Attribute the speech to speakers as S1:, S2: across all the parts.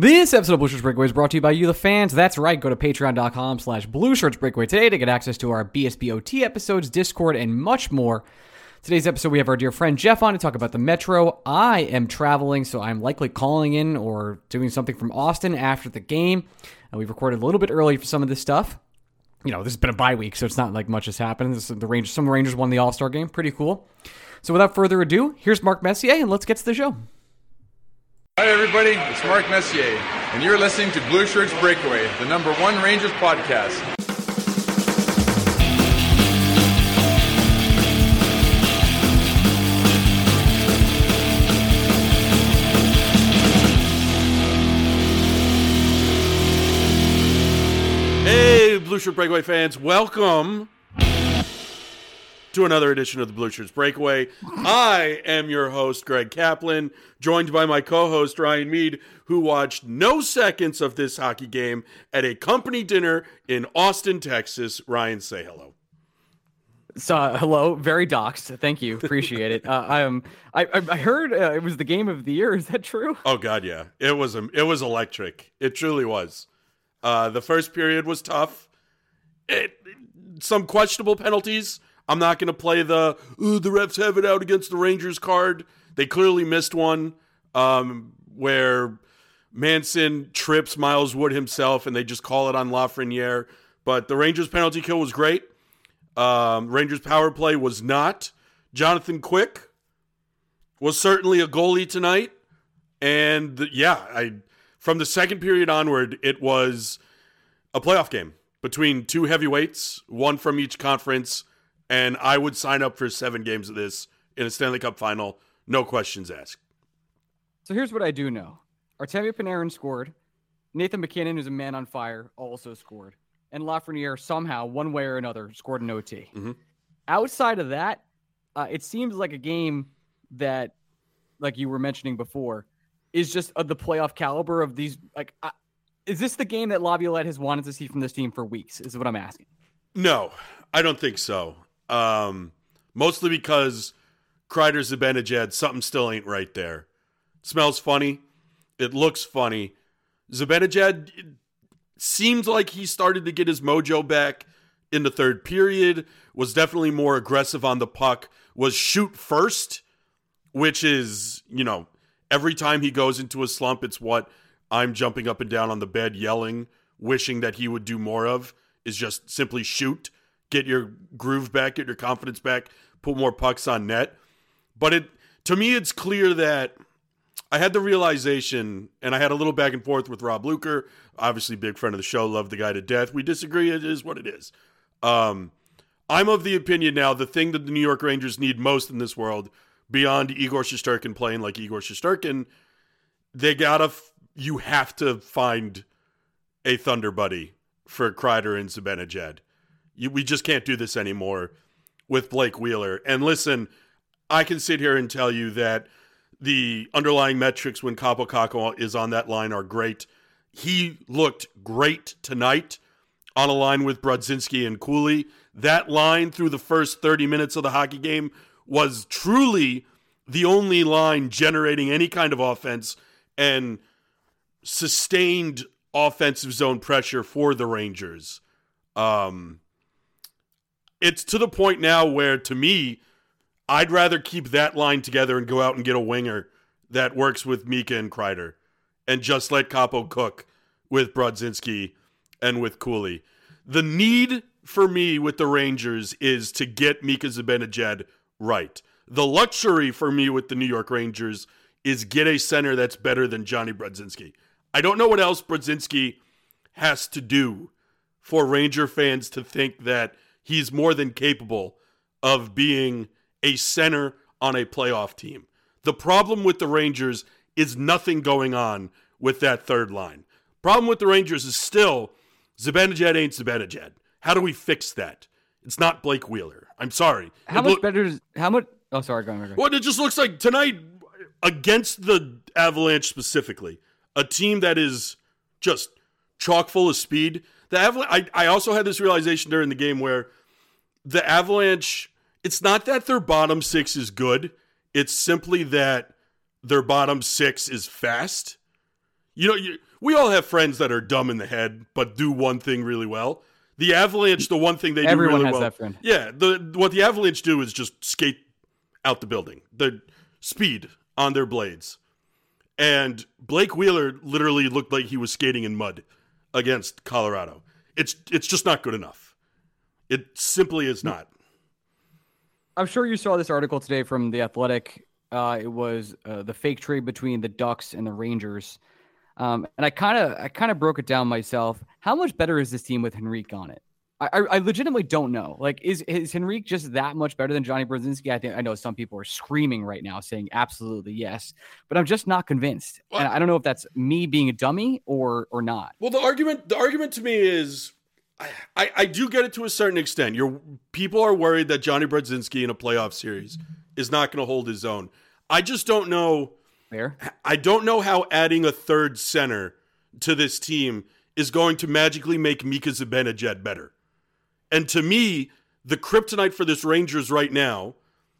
S1: This episode of Blue Shirts Breakaway is brought to you by you, the fans. That's right. Go to patreon.com slash Blue Shirts Breakaway today to get access to our BSBOT episodes, Discord, and much more. Today's episode, we have our dear friend Jeff on to talk about the Metro. I am traveling, so I'm likely calling in or doing something from Austin after the game. Uh, and we've recorded a little bit early for some of this stuff. You know, this has been a bye week, so it's not like much has happened. This, the Rangers, some Rangers won the All Star game. Pretty cool. So without further ado, here's Mark Messier, and let's get to the show.
S2: Hi, everybody. It's Mark Messier, and you're listening to Blue Shirts Breakaway, the number one Rangers podcast.
S3: Hey, Blue Shirt Breakaway fans, welcome to another edition of the Blue Shirts Breakaway. I am your host, Greg Kaplan, joined by my co host, Ryan Mead, who watched no seconds of this hockey game at a company dinner in Austin, Texas. Ryan, say hello.
S1: So, uh, hello, very doxed. Thank you, appreciate it. Uh, I am. I, I heard uh, it was the game of the year. Is that true?
S3: Oh God, yeah. It was um, it was electric. It truly was. Uh, the first period was tough. It, some questionable penalties. I'm not going to play the the refs have it out against the Rangers card. They clearly missed one um, where Manson trips Miles Wood himself, and they just call it on Lafreniere. But the Rangers penalty kill was great. Um, Rangers power play was not. Jonathan Quick was certainly a goalie tonight, and the, yeah, I from the second period onward, it was a playoff game between two heavyweights, one from each conference, and I would sign up for seven games of this in a Stanley Cup final, no questions asked.
S1: So here's what I do know: Artemi Panarin scored. Nathan MacKinnon, who's a man on fire, also scored, and Lafreniere somehow, one way or another, scored an OT.
S3: Mhm.
S1: Outside of that, uh, it seems like a game that, like you were mentioning before, is just of the playoff caliber of these. Like, uh, is this the game that Laviolette has wanted to see from this team for weeks? Is what I'm asking.
S3: No, I don't think so. Um, mostly because Kreider Zibanejad, something still ain't right there. smells funny. It looks funny. Zibanejad seems like he started to get his mojo back in the third period. Was definitely more aggressive on the puck. Was shoot first, which is you know every time he goes into a slump, it's what I'm jumping up and down on the bed yelling, wishing that he would do more of. Is just simply shoot get your groove back, get your confidence back, put more pucks on net. But it to me, it's clear that I had the realization, and I had a little back and forth with Rob Luker, obviously big friend of the show, love the guy to death. We disagree; it is what it is. Um, I'm of the opinion now the thing that the New York Rangers need most in this world, beyond Igor Shesterkin playing like Igor Shesterkin, they gotta. You have to find a Thunder buddy for Kreider and Zibanejad. You, we just can't do this anymore with Blake Wheeler. And listen, I can sit here and tell you that the underlying metrics when Kaapo is on that line are great. He looked great tonight on a line with Brodzinski and Cooley. That line through the first 30 minutes of the hockey game was truly the only line generating any kind of offense and sustained offensive zone pressure for the Rangers. Um, it's to the point now where, to me, I'd rather keep that line together and go out and get a winger that works with Mika and Kreider and just let Kaapo cook with Brodzinski and with Cooley. The need for me with the Rangers is to get Mika Zibanejad right. The luxury for me with the New York Rangers is get a center that's better than Johnny Brodzinski. I don't know what else Brodzinski has to do for Ranger fans to think that he's more than capable of being a center on a playoff team. The problem with the Rangers is nothing going on with that third line. Problem with the Rangers is still Zibanejad ain't Zibanejad. How do we fix that? It's not Blake Wheeler. I'm sorry.
S1: How
S3: It
S1: much
S3: look-
S1: better is how much? Oh, sorry, go on. Go on.
S3: well, it just looks like tonight against the Avalanche specifically, a team that is just chock full of speed. The Avalanche. I, I also had this realization during the game where the Avalanche. It's not that their bottom six is good. It's simply that their bottom six is fast. You know, you, we all have friends that are dumb in the head but do one thing really well. The Avalanche, the one thing they
S1: Everyone
S3: do really
S1: has
S3: well.
S1: that friend.
S3: Yeah, the what the Avalanche do is just skate out the building. The speed on their blades. And Blake Wheeler literally looked like he was skating in mud against Colorado. It's it's just not good enough. It simply is not.
S1: I'm sure you saw this article today from the Athletic. Uh, it was uh, the fake trade between the Ducks and the Rangers, um, and I kind of I kind of broke it down myself. How much better is this team with Henrique on it? I, I, legitimately don't know. Like, is is Henrique just that much better than Johnny Brodzinski? I think I know some people are screaming right now, saying absolutely yes, but I'm just not convinced. And I don't know if that's me being a dummy or or not.
S3: Well, the argument the argument to me is I, I, I do get it to a certain extent. Your people are worried that Johnny Brodzinski in a playoff series is not going to hold his own. I just don't know.
S1: Fair.
S3: I don't know how adding a third center to this team is going to magically make Mika Zibanejad better. And to me, the kryptonite for this Rangers right now,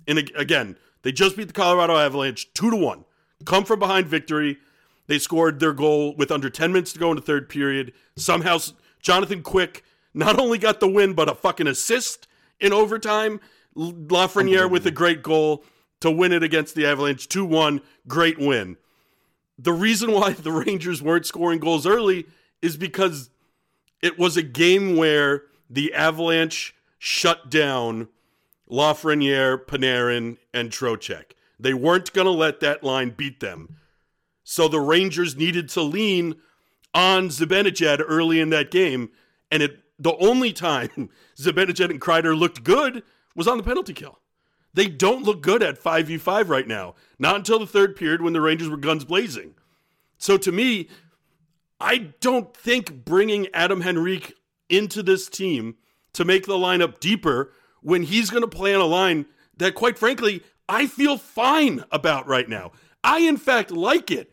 S3: and again, they just beat the Colorado Avalanche two to one, come from behind victory. They scored their goal with under 10 minutes to go in the third period. Somehow, Jonathan Quick not only got the win, but a fucking assist in overtime. Lafreniere with a great goal to win it against the Avalanche 2 1. Great win. The reason why the Rangers weren't scoring goals early is because it was a game where the Avalanche shut down Lafreniere, Panarin, and Trocheck. They weren't going to let that line beat them. So the Rangers needed to lean on Zibanejad early in that game, and it the only time Zibanejad and Kreider looked good was on the penalty kill. They don't look good at 5v5 right now. Not until the third period when the Rangers were guns blazing. So to me, I don't think bringing Adam Henrique into this team to make the lineup deeper when he's going to play on a line that, quite frankly, I feel fine about right now. I, in fact, like it.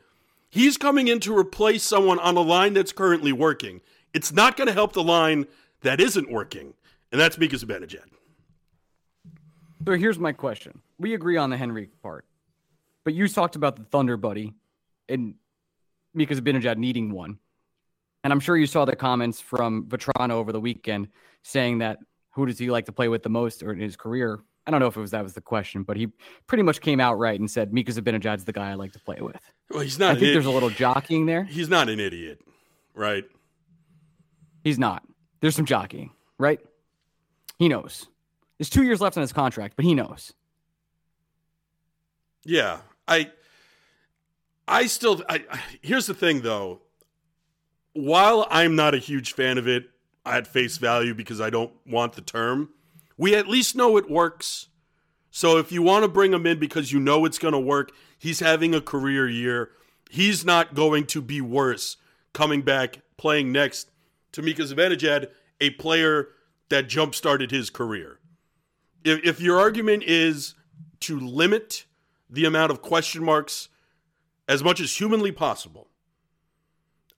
S3: He's coming in to replace someone on a line that's currently working. It's not going to help the line that isn't working, and that's Mika Zibanejad.
S1: So here's my question. We agree on the Henrique part, but you talked about the Thunder buddy and Mika Zibanejad needing one. And I'm sure you saw the comments from Vatrano over the weekend saying that who does he like to play with the most or in his career? I don't know if it was that was the question, but he pretty much came out right and said Mika Zibanejad's the guy I like to play with.
S3: Well, he's not.
S1: I
S3: think
S1: there's a little jockeying there.
S3: He's not an idiot, right?
S1: He's not. There's some jockeying, right? He knows. There's two years left on his contract, but he knows.
S3: Yeah, I, I still, I, I- here's the thing though. While I'm not a huge fan of it at face value because I don't want the term, we at least know it works. So if you want to bring him in because you know it's going to work, he's having a career year. He's not going to be worse coming back playing next to Mika Zibanejad, a player that jump started his career. If, if your argument is to limit the amount of question marks as much as humanly possible,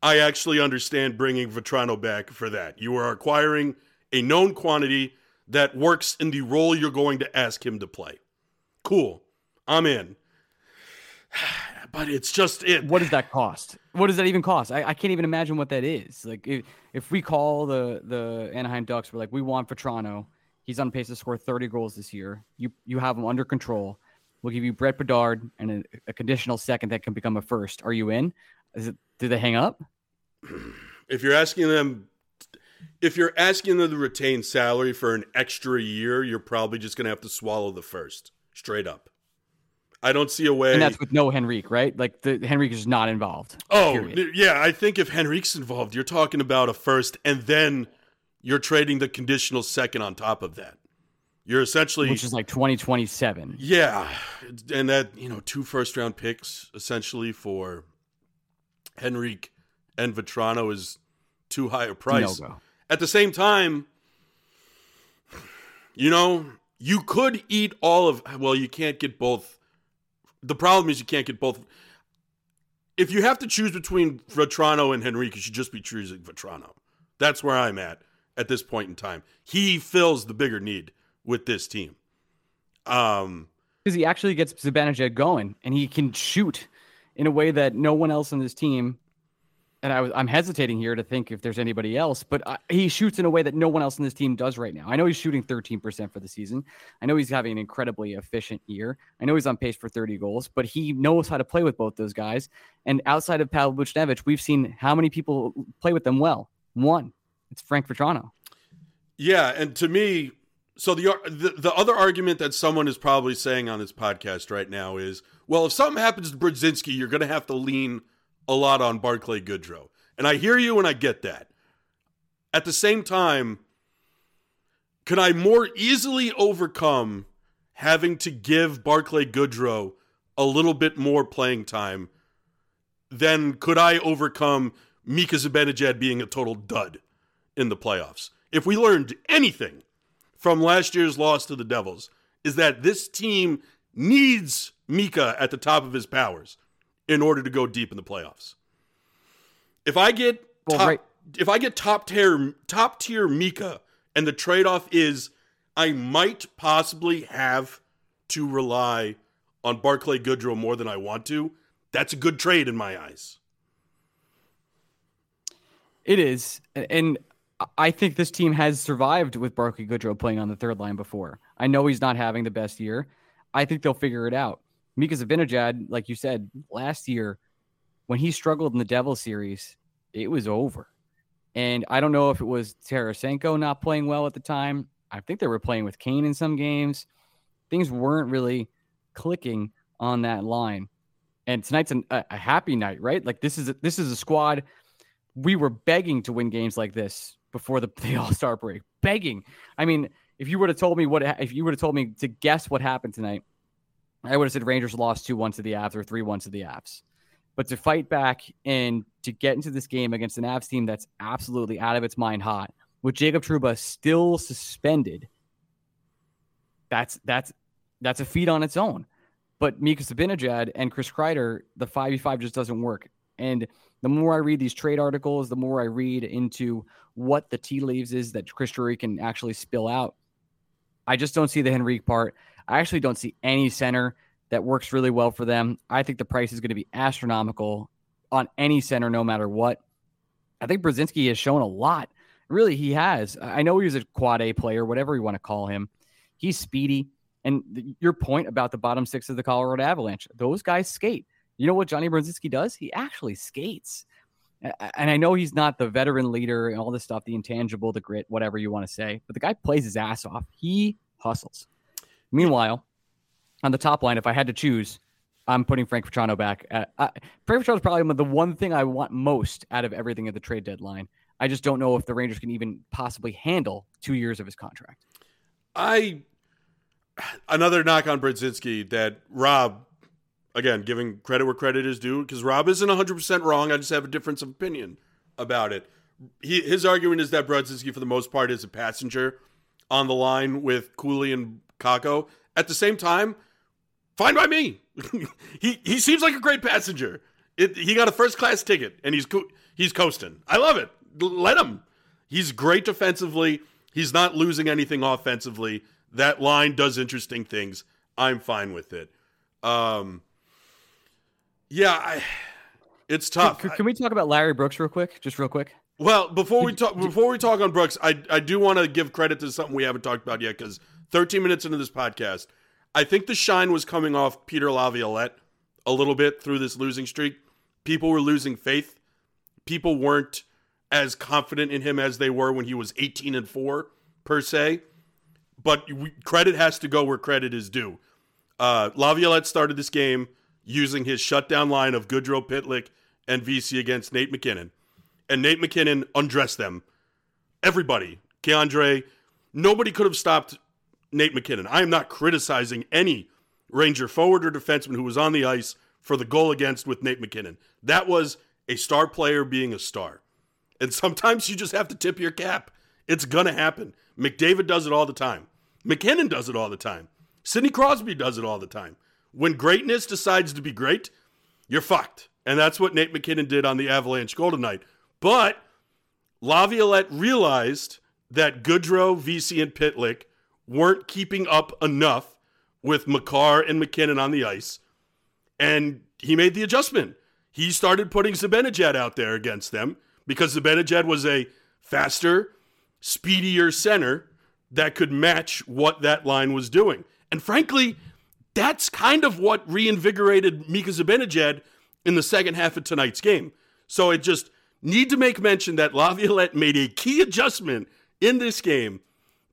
S3: I actually understand bringing Vatrano back for that. You are acquiring a known quantity that works in the role you're going to ask him to play. Cool. I'm in. But it's just it.
S1: What does that cost? What does that even cost? I, I can't even imagine what that is. Like if, if we call the the Anaheim Ducks, we're like, we want Vatrano. He's on pace to score 30 goals this year. You you have him under control. We'll give you Brett Berard and a, a conditional second that can become a first. Are you in? Is it? Do they hang up?
S3: if you're asking them if you're asking them to retain salary for an extra year, you're probably just going to have to swallow the first straight up. I don't see a way.
S1: And that's with no Henrique, right? Like the Henrique is not involved.
S3: Oh,
S1: period.
S3: yeah. I think if Henrique's involved, you're talking about a first, and then you're trading the conditional second on top of that. You're essentially,
S1: which is like 2027.
S3: yeah, and that you know two first round picks essentially for Henrique and Vatrano is too high a price.
S1: No-go.
S3: At the same time, you know, you could eat all of. Well, you can't get both. The problem is you can't get both. If you have to choose between Vatrano and Henrique, you should just be choosing Vatrano. That's where I'm at at this point in time. He fills the bigger need with this team. Um,
S1: because he actually gets Zibanejad going and he can shoot in a way that no one else on this team and I was, I'm hesitating here to think if there's anybody else, but I, he shoots in a way that no one else in this team does right now. I know he's shooting 13% for the season. I know he's having an incredibly efficient year. I know he's on pace for 30 goals, but he knows how to play with both those guys. And outside of Pavel Buchnevich, we've seen how many people play with them well. One, it's Frank Vatrano.
S3: Yeah, and to me, so the, the the other argument that someone is probably saying on this podcast right now is, well, if something happens to Brodzinski, you're going to have to lean a lot on Barclay Goodrow. And I hear you and I get that. At the same time, can I more easily overcome having to give Barclay Goodrow a little bit more playing time than could I overcome Mika Zibanejad being a total dud in the playoffs? If we learned anything from last year's loss to the Devils, is that this team needs Mika at the top of his powers in order to go deep in the playoffs. If I get well, top, right. if I get top tier top tier Mika and the trade off is I might possibly have to rely on Barclay Goodrow more than I want to, that's a good trade in my eyes.
S1: It is. And I think this team has survived with Barclay Goodrow playing on the third line before. I know he's not having the best year. I think they'll figure it out. Mika Zibanejad, like you said, last year when he struggled in the Devil series, it was over. And I don't know if it was Tarasenko not playing well at the time. I think they were playing with Kane in some games. Things weren't really clicking on that line. And tonight's an, a, a happy night, right? Like this is a, this is a squad. We were begging to win games like this before the, the All Star break. Begging. I mean, if you would have told me what, if you would have told me to guess what happened tonight, I would have said Rangers lost 2 1 to the Avs or 3 1 to the Avs. But to fight back and to get into this game against an Avs team that's absolutely out of its mind hot, with Jacob Trouba still suspended, that's that's that's a feat on its own. But Mika Zibanejad and Chris Kreider, the 5v5 just doesn't work. And the more I read these trade articles, the more I read into what the tea leaves is that Chris Drury can actually spill out. I just don't see the Henrique part. I actually don't see any center that works really well for them. I think the price is going to be astronomical on any center, no matter what. I think Brodzinski has shown a lot. Really, he has. I know he's a quad A player, whatever you want to call him. He's speedy. And th- your point about the bottom six of the Colorado Avalanche, those guys skate. You know what Johnny Brodzinski does? He actually skates. And I know he's not the veteran leader and all this stuff, the intangible, the grit, whatever you want to say, but the guy plays his ass off. He hustles. Meanwhile, on the top line, if I had to choose, I'm putting Frank Vatrano back. At, uh, Frank Vatrano is probably the one thing I want most out of everything at the trade deadline. I just don't know if the Rangers can even possibly handle two years of his contract.
S3: I another knock on Brodzinski that Rob, again, giving credit where credit is due, because Rob isn't 100 percent wrong. I just have a difference of opinion about it. He, his argument is that Brodzinski, for the most part, is a passenger on the line with Cooley and Kakko. At the same time, fine by me. he he seems like a great passenger. It, he got a first class ticket and he's co- he's coasting. I love it. Let him. He's great defensively. He's not losing anything offensively. That line does interesting things. I'm fine with it. Um, yeah, I, it's tough.
S1: Can, can, we talk about Larry Brooks real quick? Just real quick.
S3: Well, before we talk, before we talk on Brooks, I I do want to give credit to something we haven't talked about yet because 13 minutes into this podcast, I think the shine was coming off Peter Laviolette a little bit through this losing streak. People were losing faith. People weren't as confident in him as they were when he was 18 and 4 per se. But we, credit has to go where credit is due. Uh, Laviolette started this game using his shutdown line of Goodrow, Pitlick, and Vesey against Nate MacKinnon. And Nate MacKinnon undressed them. Everybody. K'Andre, nobody could have stopped Nate MacKinnon. I am not criticizing any Ranger forward or defenseman who was on the ice for the goal against with Nate MacKinnon. That was a star player being a star. And sometimes you just have to tip your cap. It's going to happen. McDavid does it all the time. MacKinnon does it all the time. Sidney Crosby does it all the time. When greatness decides to be great, you're fucked. And that's what Nate MacKinnon did on the Avalanche Golden Night. But Laviolette realized that Goodrow, Vesey, and Pitlick weren't keeping up enough with Makar and MacKinnon on the ice. And he made the adjustment. he started putting Zibanejad out there against them because Zibanejad was a faster, speedier center that could match what that line was doing. And frankly, that's kind of what reinvigorated Mika Zibanejad in the second half of tonight's game. So it just need to make mention that Laviolette made a key adjustment in this game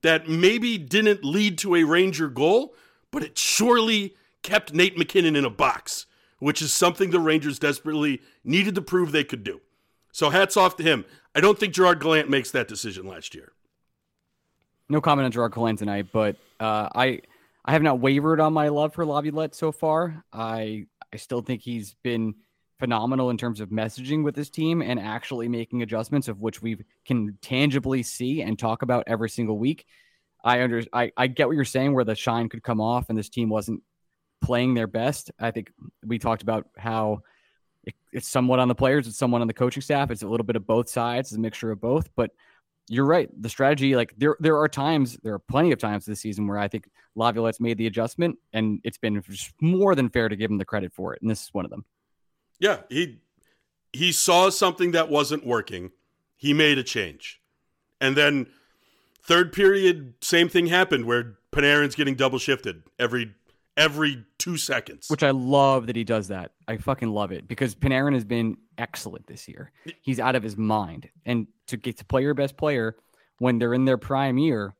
S3: that maybe didn't lead to a Ranger goal, but it surely kept Nate MacKinnon in a box, which is something the Rangers desperately needed to prove they could do. So hats off to him. I don't think Gerard Gallant makes that decision last year.
S1: No comment on Gerard Gallant tonight, but uh, I I have not wavered on my love for Laviolette so far. I I still think he's been phenomenal in terms of messaging with his team and actually making adjustments of which we can tangibly see and talk about every single week. I under I, I get what you're saying where the shine could come off and this team wasn't playing their best. I think we talked about how it, it's somewhat on the players, it's somewhat on the coaching staff. It's a little bit of both sides, it's a mixture of both. But you're right. The strategy, like there, there are times, there are plenty of times this season where I think Laviolette's made the adjustment, and it's been more than fair to give him the credit for it. And this is one of them.
S3: Yeah, he he saw something that wasn't working. He made a change. And then third period, same thing happened where Panarin's getting double shifted every every two seconds.
S1: Which I love that he does that. I fucking love it because Panarin has been excellent this year. He's out of his mind. And to get to play your best player when they're in their prime year,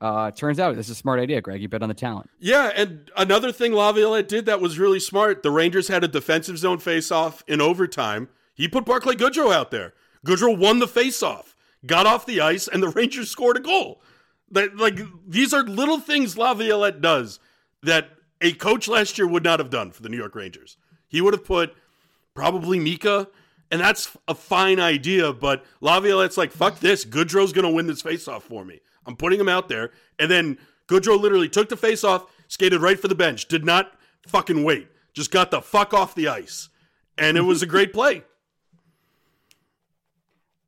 S1: uh, turns out this is a smart idea, Greg. You bet on the talent.
S3: Yeah, and another thing Laviolette did that was really smart. The Rangers had a defensive zone face-off in overtime. He put Barclay Goodrow out there. Goodrow won the face-off, got off the ice, and the Rangers scored a goal. That like these are little things Laviolette does that a coach last year would not have done for the New York Rangers. He would have put probably Mika, and that's a fine idea. But Laviolette's like, fuck this. Goodrow's gonna win this face-off for me. I'm putting him out there. And then Goodrow literally took the face off, skated right for the bench, did not fucking wait, just got the fuck off the ice. And it was a great play.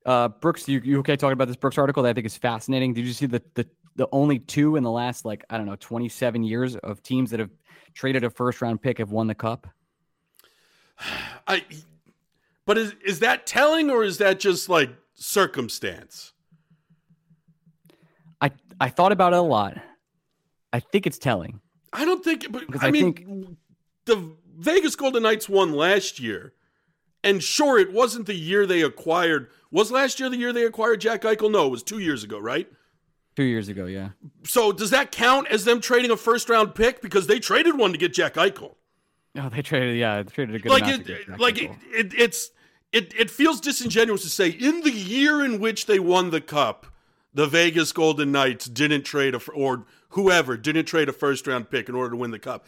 S1: Uh, Brooks, you, you okay talking about this Brooks article that I think is fascinating? Did you see the, the the only two in the last like I don't know 27 years of teams that have traded a first round pick have won the cup?
S3: I but is is that telling or is that just like circumstance?
S1: I I thought about it a lot. I think it's telling.
S3: I don't think, but I, I, mean, think... the Vegas Golden Knights won last year, and sure, it wasn't the year they acquired. Was last year the year they acquired Jack Eichel? No, it was two years ago, right?
S1: Two years ago, yeah.
S3: So does that count as them trading a first round pick because they traded one to get Jack Eichel?
S1: No, oh, they traded. Yeah, they traded a good
S3: like it. like it, it, it's it. It feels disingenuous to say in the year in which they won the cup, the Vegas Golden Knights didn't trade a or whoever didn't trade a first round pick in order to win the cup.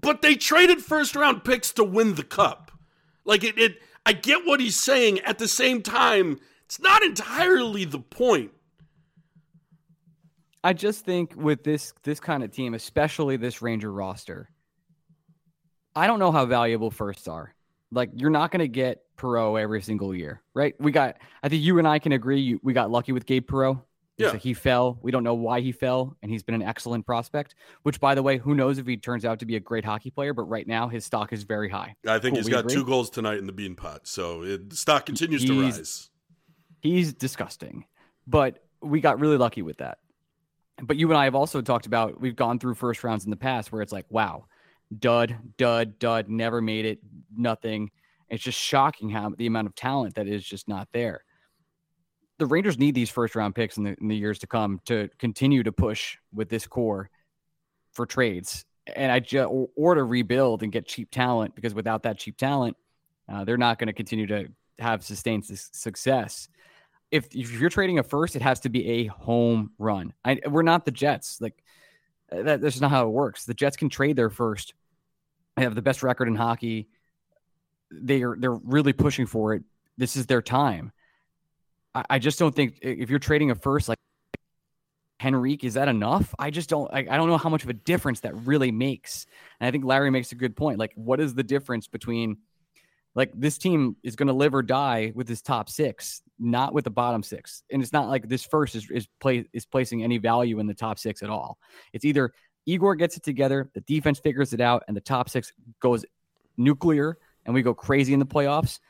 S3: But they traded first round picks to win the cup. Like it, it I get what he's saying at the same time, it's not entirely the point.
S1: I just think with this this kind of team, especially this Ranger roster, I don't know how valuable firsts are. Like you're not going to get Perreault every single year, right? We got I think you and I can agree we got lucky with Gabe Perreault yeah. he fell. We don't know why he fell, and he's been an excellent prospect. Which, by the way, who knows if he turns out to be a great hockey player? But right now, his stock is very high.
S3: I think cool, he's got agree? two goals tonight in the Beanpot, so it, the stock continues he's, to rise.
S1: He's disgusting, but we got really lucky with that. But you and I have also talked about we've gone through first rounds in the past where it's like, wow, dud, dud, dud, never made it, nothing. It's just shocking how the amount of talent that is just not there the Rangers need these first round picks in the, in the years to come to continue to push with this core for trades and I just or, or, to rebuild and get cheap talent because without that cheap talent, uh, they're not going to continue to have sustained success. If if you're trading a first, it has to be a home run. I, we're not the Jets. Like uh, that, that's not how it works. The Jets can trade their first. They have the best record in hockey. They are they're really pushing for it. This is their time. I, I just don't think if you're trading a first like Henrique, is that enough? I just don't. I, I don't know how much of a difference that really makes. And I think Larry makes a good point. Like, what is the difference between like this team is going to live or die with this top six, not with the bottom six. And it's not like this first is is play is placing any value in the top six at all. It's either Igor gets it together, the defense figures it out, and the top six goes nuclear and we go crazy in the playoffs,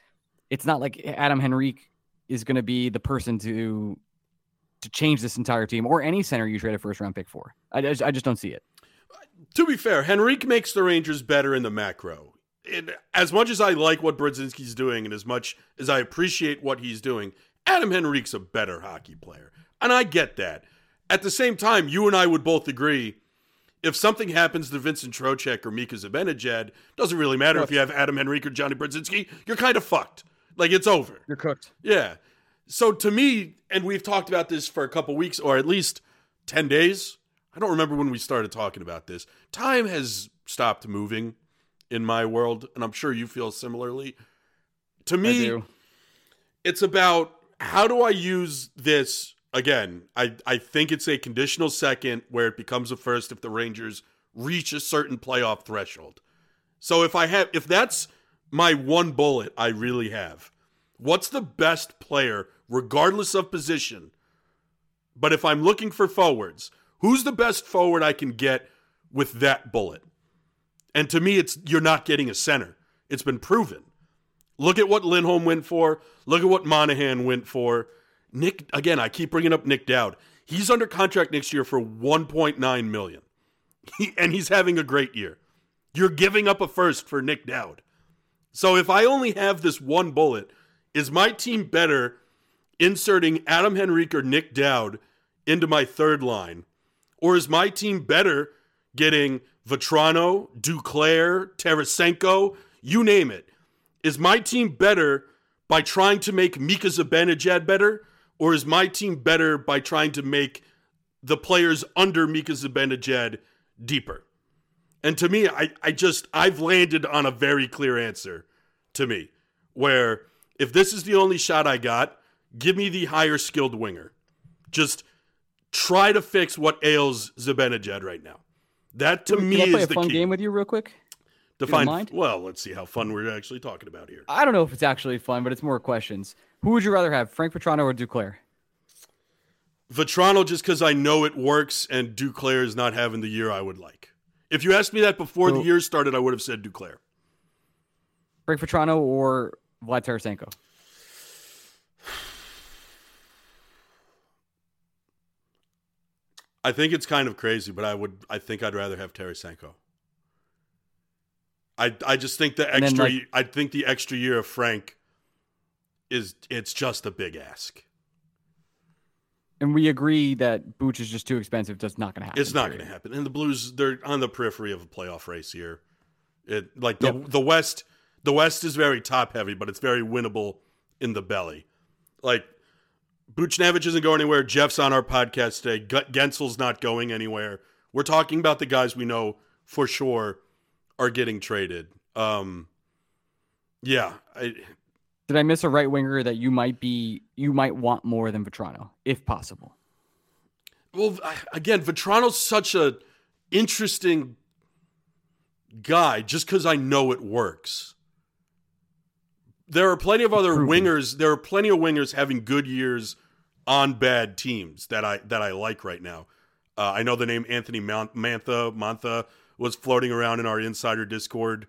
S1: it's not like Adam Henrique is going to be the person to to change this entire team or any center you trade a first round pick for. I, I, I just don't see it.
S3: To be fair, Henrique makes the Rangers better in the macro. And as much as I like what Brodzinski's doing and as much as I appreciate what he's doing, Adam Henrique's a better hockey player. And I get that. At the same time, you and I would both agree if something happens to Vincent Trocheck or Mika Zibanejad, doesn't really matter if you have Adam Henrique or Johnny Brodzinski, you're kind of fucked. Like it's over.
S1: You're cooked.
S3: Yeah. So to me, and we've talked about this for a couple weeks or at least 10 days. I don't remember when we started talking about this. Time has stopped moving in my world, and I'm sure you feel similarly. To me, it's about how do I use this again? I, I think it's a conditional second where it becomes a first if the Rangers reach a certain playoff threshold. So if I have if that's my one bullet I really have, what's the best player, regardless of position? But if I'm looking for forwards, who's the best forward I can get with that bullet? And to me, it's you're not getting a center. It's been proven. Look at what Lindholm went for. Look at what Monahan went for. Nick again, I keep bringing up Nic Dowd. He's under contract next year for 1.9 million. He, and he's having a great year. You're giving up a first for Nic Dowd. So if I only have this one bullet, is my team better inserting Adam Henrique or Nic Dowd into my third line? Or is my team better getting Vatrano, Duclair, Tarasenko, you name it? Is my team better by trying to make Mika Zibanejad better? Or is my team better by trying to make the players under Mika Zibanejad deeper? And to me, I, I just, I've landed on a very clear answer to me where if this is the only shot I got, give me the higher skilled winger. Just try to fix what ails Zibanejad right now. That to
S1: Can
S3: me
S1: I play
S3: is
S1: a
S3: the
S1: fun
S3: key.
S1: game with you real quick?
S3: Define. Well, let's see how fun we're actually talking about here.
S1: I don't know if it's actually fun, but it's more questions. Who would you rather have, Frank Vatrano or Duclair?
S3: Vatrano, just because I know it works, and Duclair is not having the year I would like. If you asked me that before the year started, I would have said Duclair.
S1: Frank Vatrano or Vlad Tarasenko?
S3: I think it's kind of crazy, but I would. I think I'd rather have Tarasenko. I I just think the extra.
S1: like-
S3: I think the extra year of Frank is it's just a big ask.
S1: And we agree that Booch is just too expensive. That's not going to happen.
S3: It's not going to happen. And the Blues, they're on the periphery of a playoff race here. It like the
S1: Yep.
S3: the West, the West is very top heavy, but it's very winnable in the belly. Like Buchnevich isn't going anywhere. Jeff's on our podcast today. Guentzel's not going anywhere. We're talking about the guys we know for sure are getting traded. Um, yeah, I,
S1: Did I miss a right winger that you might be you might want more than Vatrano, if possible?
S3: Well, again, Vatrano's such a interesting guy just because I know it works. There are plenty of other wingers. There are plenty of wingers having good years on bad teams that I that I like right now. Uh, I know the name Anthony Mount, Mantha Mantha was floating around in our insider Discord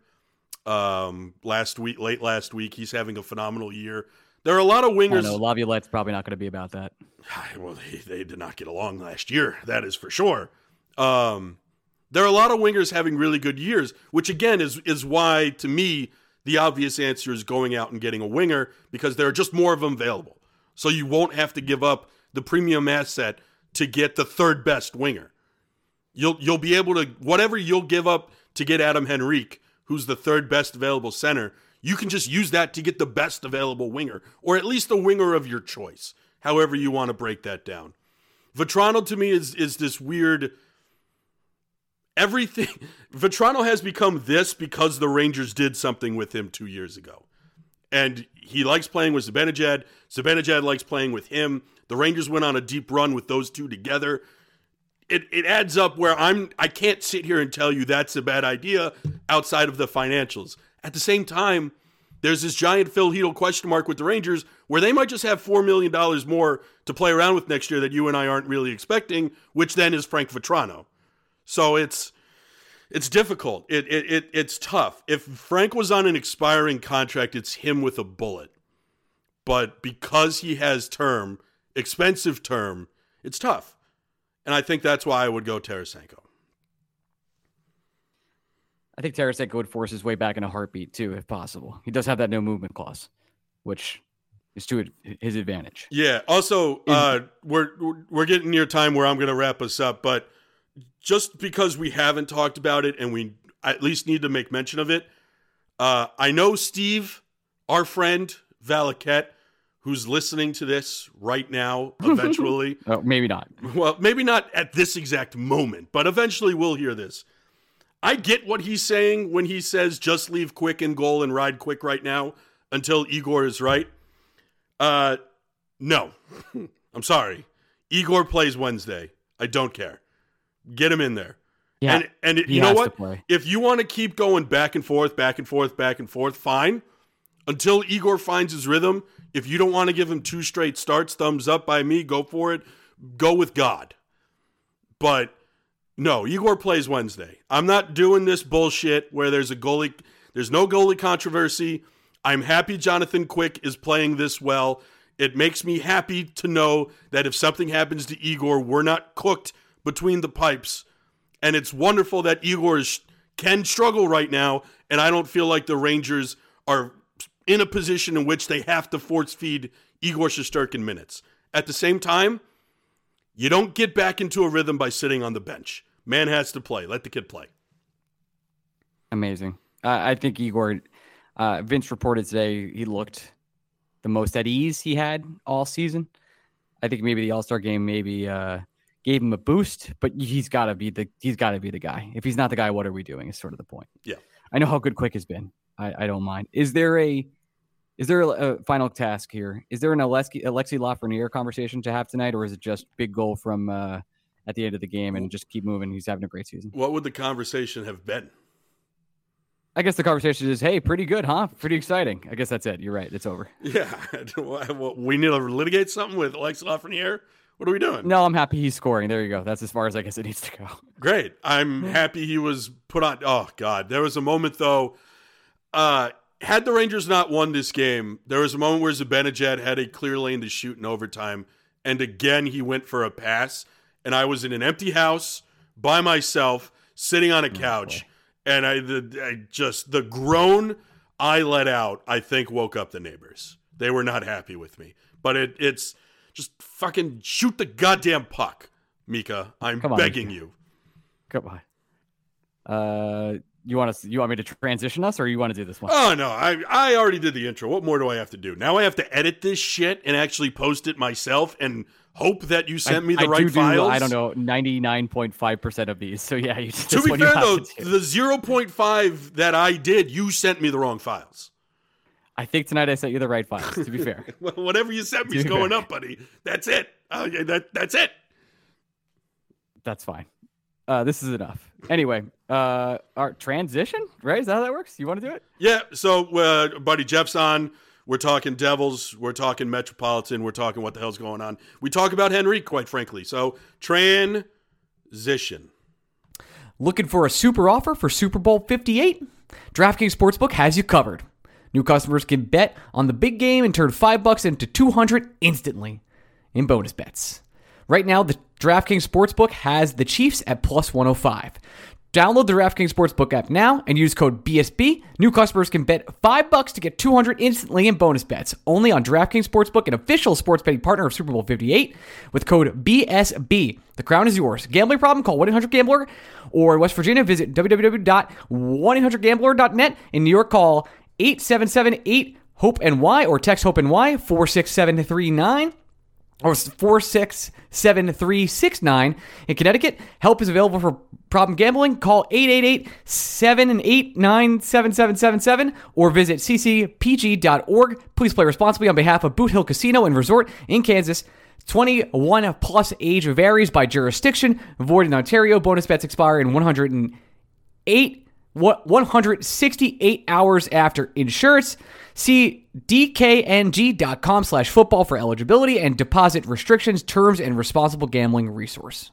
S3: um, last week, late last week. He's having a phenomenal year. There are a lot of
S1: I
S3: wingers.
S1: know Laviolette's probably not going to be about that.
S3: well, they, they did not get along last year. That is for sure. Um, there are a lot of wingers having really good years, which again is is why to me the obvious answer is going out and getting a winger because there are just more of them available. So you won't have to give up the premium asset to get the third best winger. You'll you'll be able to whatever you'll give up to get Adam Henrique, who's the third best available center. You can just use that to get the best available winger, or at least the winger of your choice, however you want to break that down. Vatrano to me is is this weird everything Vatrano has become this because the Rangers did something with him two years ago. And he likes playing with Zibanejad. Zibanejad likes playing with him. The Rangers went on a deep run with those two together. It it adds up where I'm I can't sit here and tell you that's a bad idea outside of the financials. At the same time, there's this giant Filip Chytil question mark with the Rangers where they might just have $4 million more to play around with next year that you and I aren't really expecting, which then is Frank Vatrano. So it's it's difficult. It, it it it's tough. If Frank was on an expiring contract, it's him with a bullet. But because he has term, expensive term, it's tough. And I think that's why I would go Tarasenko.
S1: I think Tarasenko would force his way back in a heartbeat too, if possible. He does have that no movement clause, which is to his advantage.
S3: Yeah. Also, uh, we're we're getting near time where I'm going to wrap us up, but just because we haven't talked about it and we at least need to make mention of it, uh, I know Steve, our friend Valiquette, who's listening to this right now, eventually.
S1: oh, maybe not.
S3: Well, maybe not at this exact moment, but eventually we'll hear this. I get what he's saying when he says just leave quick and goal and ride quick right now until Igor is right. Uh, no, I'm sorry. Igor plays Wednesday. I don't care. Get him in there.
S1: Yeah,
S3: and and you know what? If you want to keep going back and forth, back and forth, back and forth, fine. Until Igor finds his rhythm. If you don't want to give him two straight starts, thumbs up by me. Go for it. Go with God. But no, Igor plays Wednesday. I'm not doing this bullshit where there's a goalie. There's no goalie controversy. I'm happy Jonathan Quick is playing this well. It makes me happy to know that if something happens to Igor, we're not cooked between the pipes. And it's wonderful that Igor is, can struggle right now, and I don't feel like the Rangers are in a position in which they have to force feed Igor Shesterkin minutes. At the same time, you don't get back into a rhythm by sitting on the bench. Man has to play. Let the kid play.
S1: Amazing. Uh, I think Igor, uh, Vince reported today he looked the most at ease he had all season. I think maybe the All Star game maybe uh, gave him a boost, but he's got to be the he's got to be the guy. If he's not the guy, what are we doing? Is sort of the point.
S3: Yeah,
S1: I know how good Quick has been. I, I don't mind. Is there a is there a, a, final task here? Is there an Alexi, Alexi Lafreniere conversation to have tonight, or is it just big goal from uh, at the end of the game and just keep moving? He's having a great season.
S3: What would the conversation have been?
S1: I guess the conversation is, hey, pretty good, huh? Pretty exciting. I guess that's it. You're right. It's over.
S3: Yeah. we need to litigate something with Alexi Lafreniere. What are we doing?
S1: No, I'm happy he's scoring. There you go. That's as far as I guess it needs to go.
S3: Great. I'm happy he was put on. Oh, God. There was a moment, though. Uh, had the Rangers not won this game, there was a moment where Zibanejad had a clear lane to shoot in overtime, and again he went for a pass, and I was in an empty house by myself, sitting on a oh, couch, oh, and I, the, I just the groan I let out, I think woke up the neighbors. They were not happy with me, but it, it's just fucking shoot the goddamn puck, Mika. I'm begging you.
S1: Come on. Uh, you want to you want me to transition us or you want to do this one?
S3: Oh no, I I already did the intro. What more do I have to do? Now I have to edit this shit and actually post it myself and hope that you sent I, me the I right do files.
S1: Do, I don't know, ninety nine point five percent of these. So yeah, you,
S3: to be fair though, the zero point five that I did, you sent me the wrong files.
S1: I think tonight I sent you the right files. To be fair,
S3: whatever you sent me is going fair. up, buddy. That's it. Oh, yeah, that that's it.
S1: That's fine. Uh, this is enough. Anyway, uh, our transition, right? Is that how that works? You want to do it?
S3: Yeah. So, uh, buddy Jeff's on. We're talking Devils. We're talking Metropolitan. We're talking what the hell's going on. We talk about Henrique, quite frankly. So, transition.
S1: Looking for a super offer for Super Bowl 58? DraftKings Sportsbook has you covered. New customers can bet on the big game and turn 5 bucks into 200 instantly in bonus bets. Right now, the DraftKings Sportsbook has the Chiefs at plus 105. Download the DraftKings Sportsbook app now and use code BSB. New customers can bet 5 bucks to get 200 instantly in bonus bets. Only on DraftKings Sportsbook, an official sports betting partner of Super Bowl 58 with code BSB. The crown is yours. Gambling problem? Call 1-800-GAMBLER or West Virginia visit www.1800gambler.net. In New York call 877 hope and Y or text HOPE and Y 46739 or 467369 in Connecticut. Help is available for problem gambling. Call 888-789-7777 or visit ccpg.org. Please play responsibly on behalf of Boot Hill Casino and Resort in Kansas. 21 plus age varies by jurisdiction. Void in Ontario. Bonus bets expire in 108 168 hours after insurance. See dkng.com slash football for eligibility and deposit restrictions, terms, and responsible gambling resource.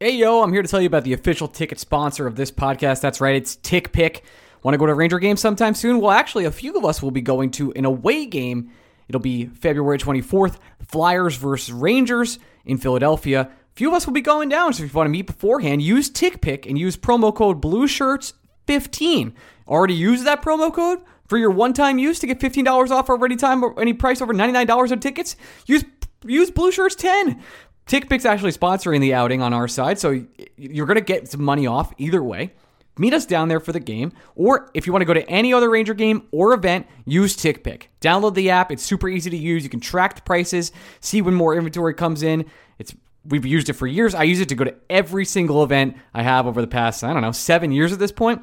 S1: Hey, yo, I'm here to tell you about the official ticket sponsor of this podcast. That's right, it's TickPick. Want to go to a Ranger game sometime soon? Well, actually, a few of us will be going to an away game. It'll be February 24th, Flyers versus Rangers in Philadelphia. Few of us will be going down, so if you want to meet beforehand, use TickPick and use promo code BlueShirts15. Already used that promo code for your one-time use to get $15 off over any time or any price over $99 on tickets? Use use Blue Shirts 10. TickPick's actually sponsoring the outing on our side, so you're going to get some money off either way. Meet us down there for the game, or if you want to go to any other Ranger game or event, use TickPick. Download the app; it's super easy to use. You can track the prices, see when more inventory comes in. It's we've used it for years. I use it to go to every single event I have over the past I don't know seven years at this point.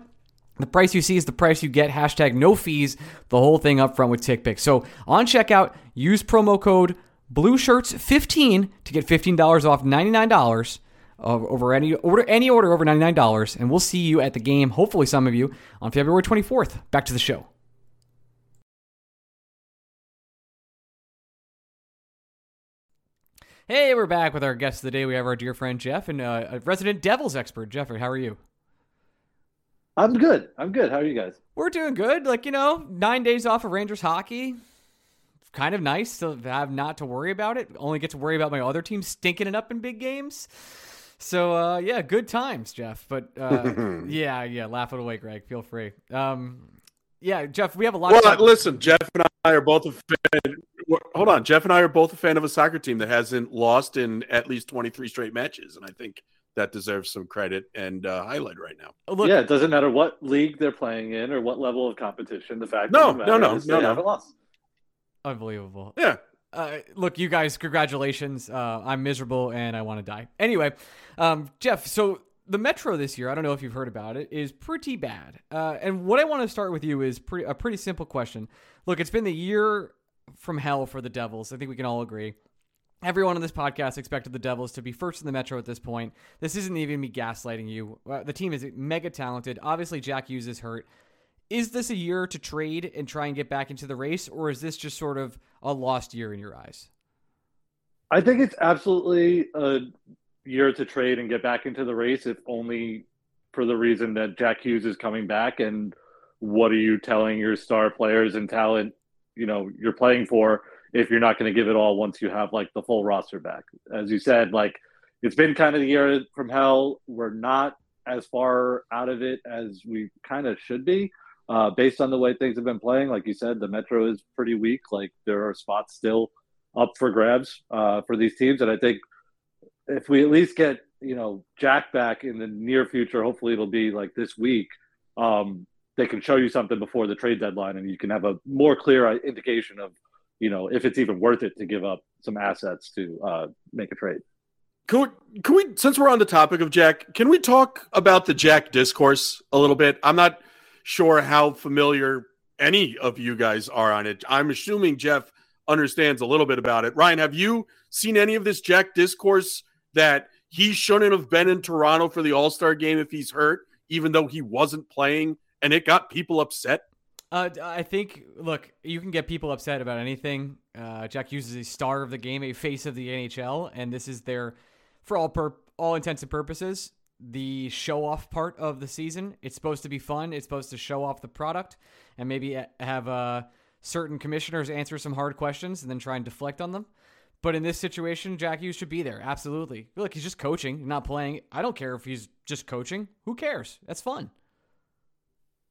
S1: The price you see is the price you get. Hashtag no fees. The whole thing up front with TickPick. So on checkout, use promo code Blue Shirts 15 to get $15 off $99 over any order any order over $99 and we'll see you at the game, hopefully some of you on February 24th. Back to the show. Hey, we're back with our guest of the day. We have our dear friend Jeff and uh, a resident Devils expert. Jeffrey, how are you?
S4: I'm good. I'm good. How are you guys?
S1: We're doing good. Like, you know, nine days off of Rangers hockey kind of nice to have not to worry about it. Only get to worry about my other team stinking it up in big games. So uh, yeah, good times, Jeff. But uh, yeah, yeah, laugh it away, Greg. Feel free. Um, yeah, Jeff, we have a lot.
S3: Well, of listen, Jeff and I are both a fan. Hold on, Jeff and I are both a fan of a soccer team that hasn't lost in at least twenty three straight matches, and I think that deserves some credit and uh, highlight right now.
S4: Look, yeah, it doesn't matter what league they're playing in or what level of competition. The fact
S3: no, no, no, no, no.
S1: Unbelievable.
S3: Yeah.
S1: Uh, look, you guys, congratulations. Uh, I'm miserable and I want to die. Anyway, um, Jeff, so the Metro this year, I don't know if you've heard about it, is pretty bad. Uh, and what I want to start with you is pretty, a pretty simple question. Look, it's been the year from hell for the Devils. I think we can all agree. Everyone on this podcast expected the Devils to be first in the Metro at this point. This isn't even me gaslighting you. Uh, the team is mega talented. Obviously, Jack Hughes is hurt is this a year to trade and try and get back into the race, or is this just sort of a lost year in your eyes?
S4: I think it's absolutely a year to trade and get back into the race, if only for the reason that Jack Hughes is coming back. And what are you telling your star players and talent, you know, you're playing for if you're not going to give it all once you have like the full roster back? As you said, like it's been kind of the year from hell. We're not as far out of it as we kind of should be uh, based on the way things have been playing, like you said, the Metro is pretty weak. Like there are spots still up for grabs uh, for these teams, and I think if we at least get you know Jack back in the near future, hopefully it'll be like this week. Um, they can show you something before the trade deadline, and you can have a more clear indication of you know if it's even worth it to give up some assets to uh, make a trade.
S3: Can we, can we, since we're on the topic of Jack, can we talk about the Jack discourse a little bit? I'm not sure how familiar any of you guys are on it. I'm assuming Jeff understands a little bit about it. Ryan, have you seen any of this Jack discourse that he shouldn't have been in Toronto for the All Star game if he's hurt, even though he wasn't playing, and it got people upset?
S1: Uh, I think, look, you can get people upset about anything. Uh, Jack Hughes is a star of the game, a face of the NHL, and this is their, for all per, all intents and purposes, the show off part of the season. It's supposed to be fun. It's supposed to show off the product and maybe have uh, certain commissioners answer some hard questions and then try and deflect on them. But in this situation, Jack Hughes should be there. Absolutely. Look, he's just coaching, not playing. I don't care if he's just coaching. Who cares? That's fun.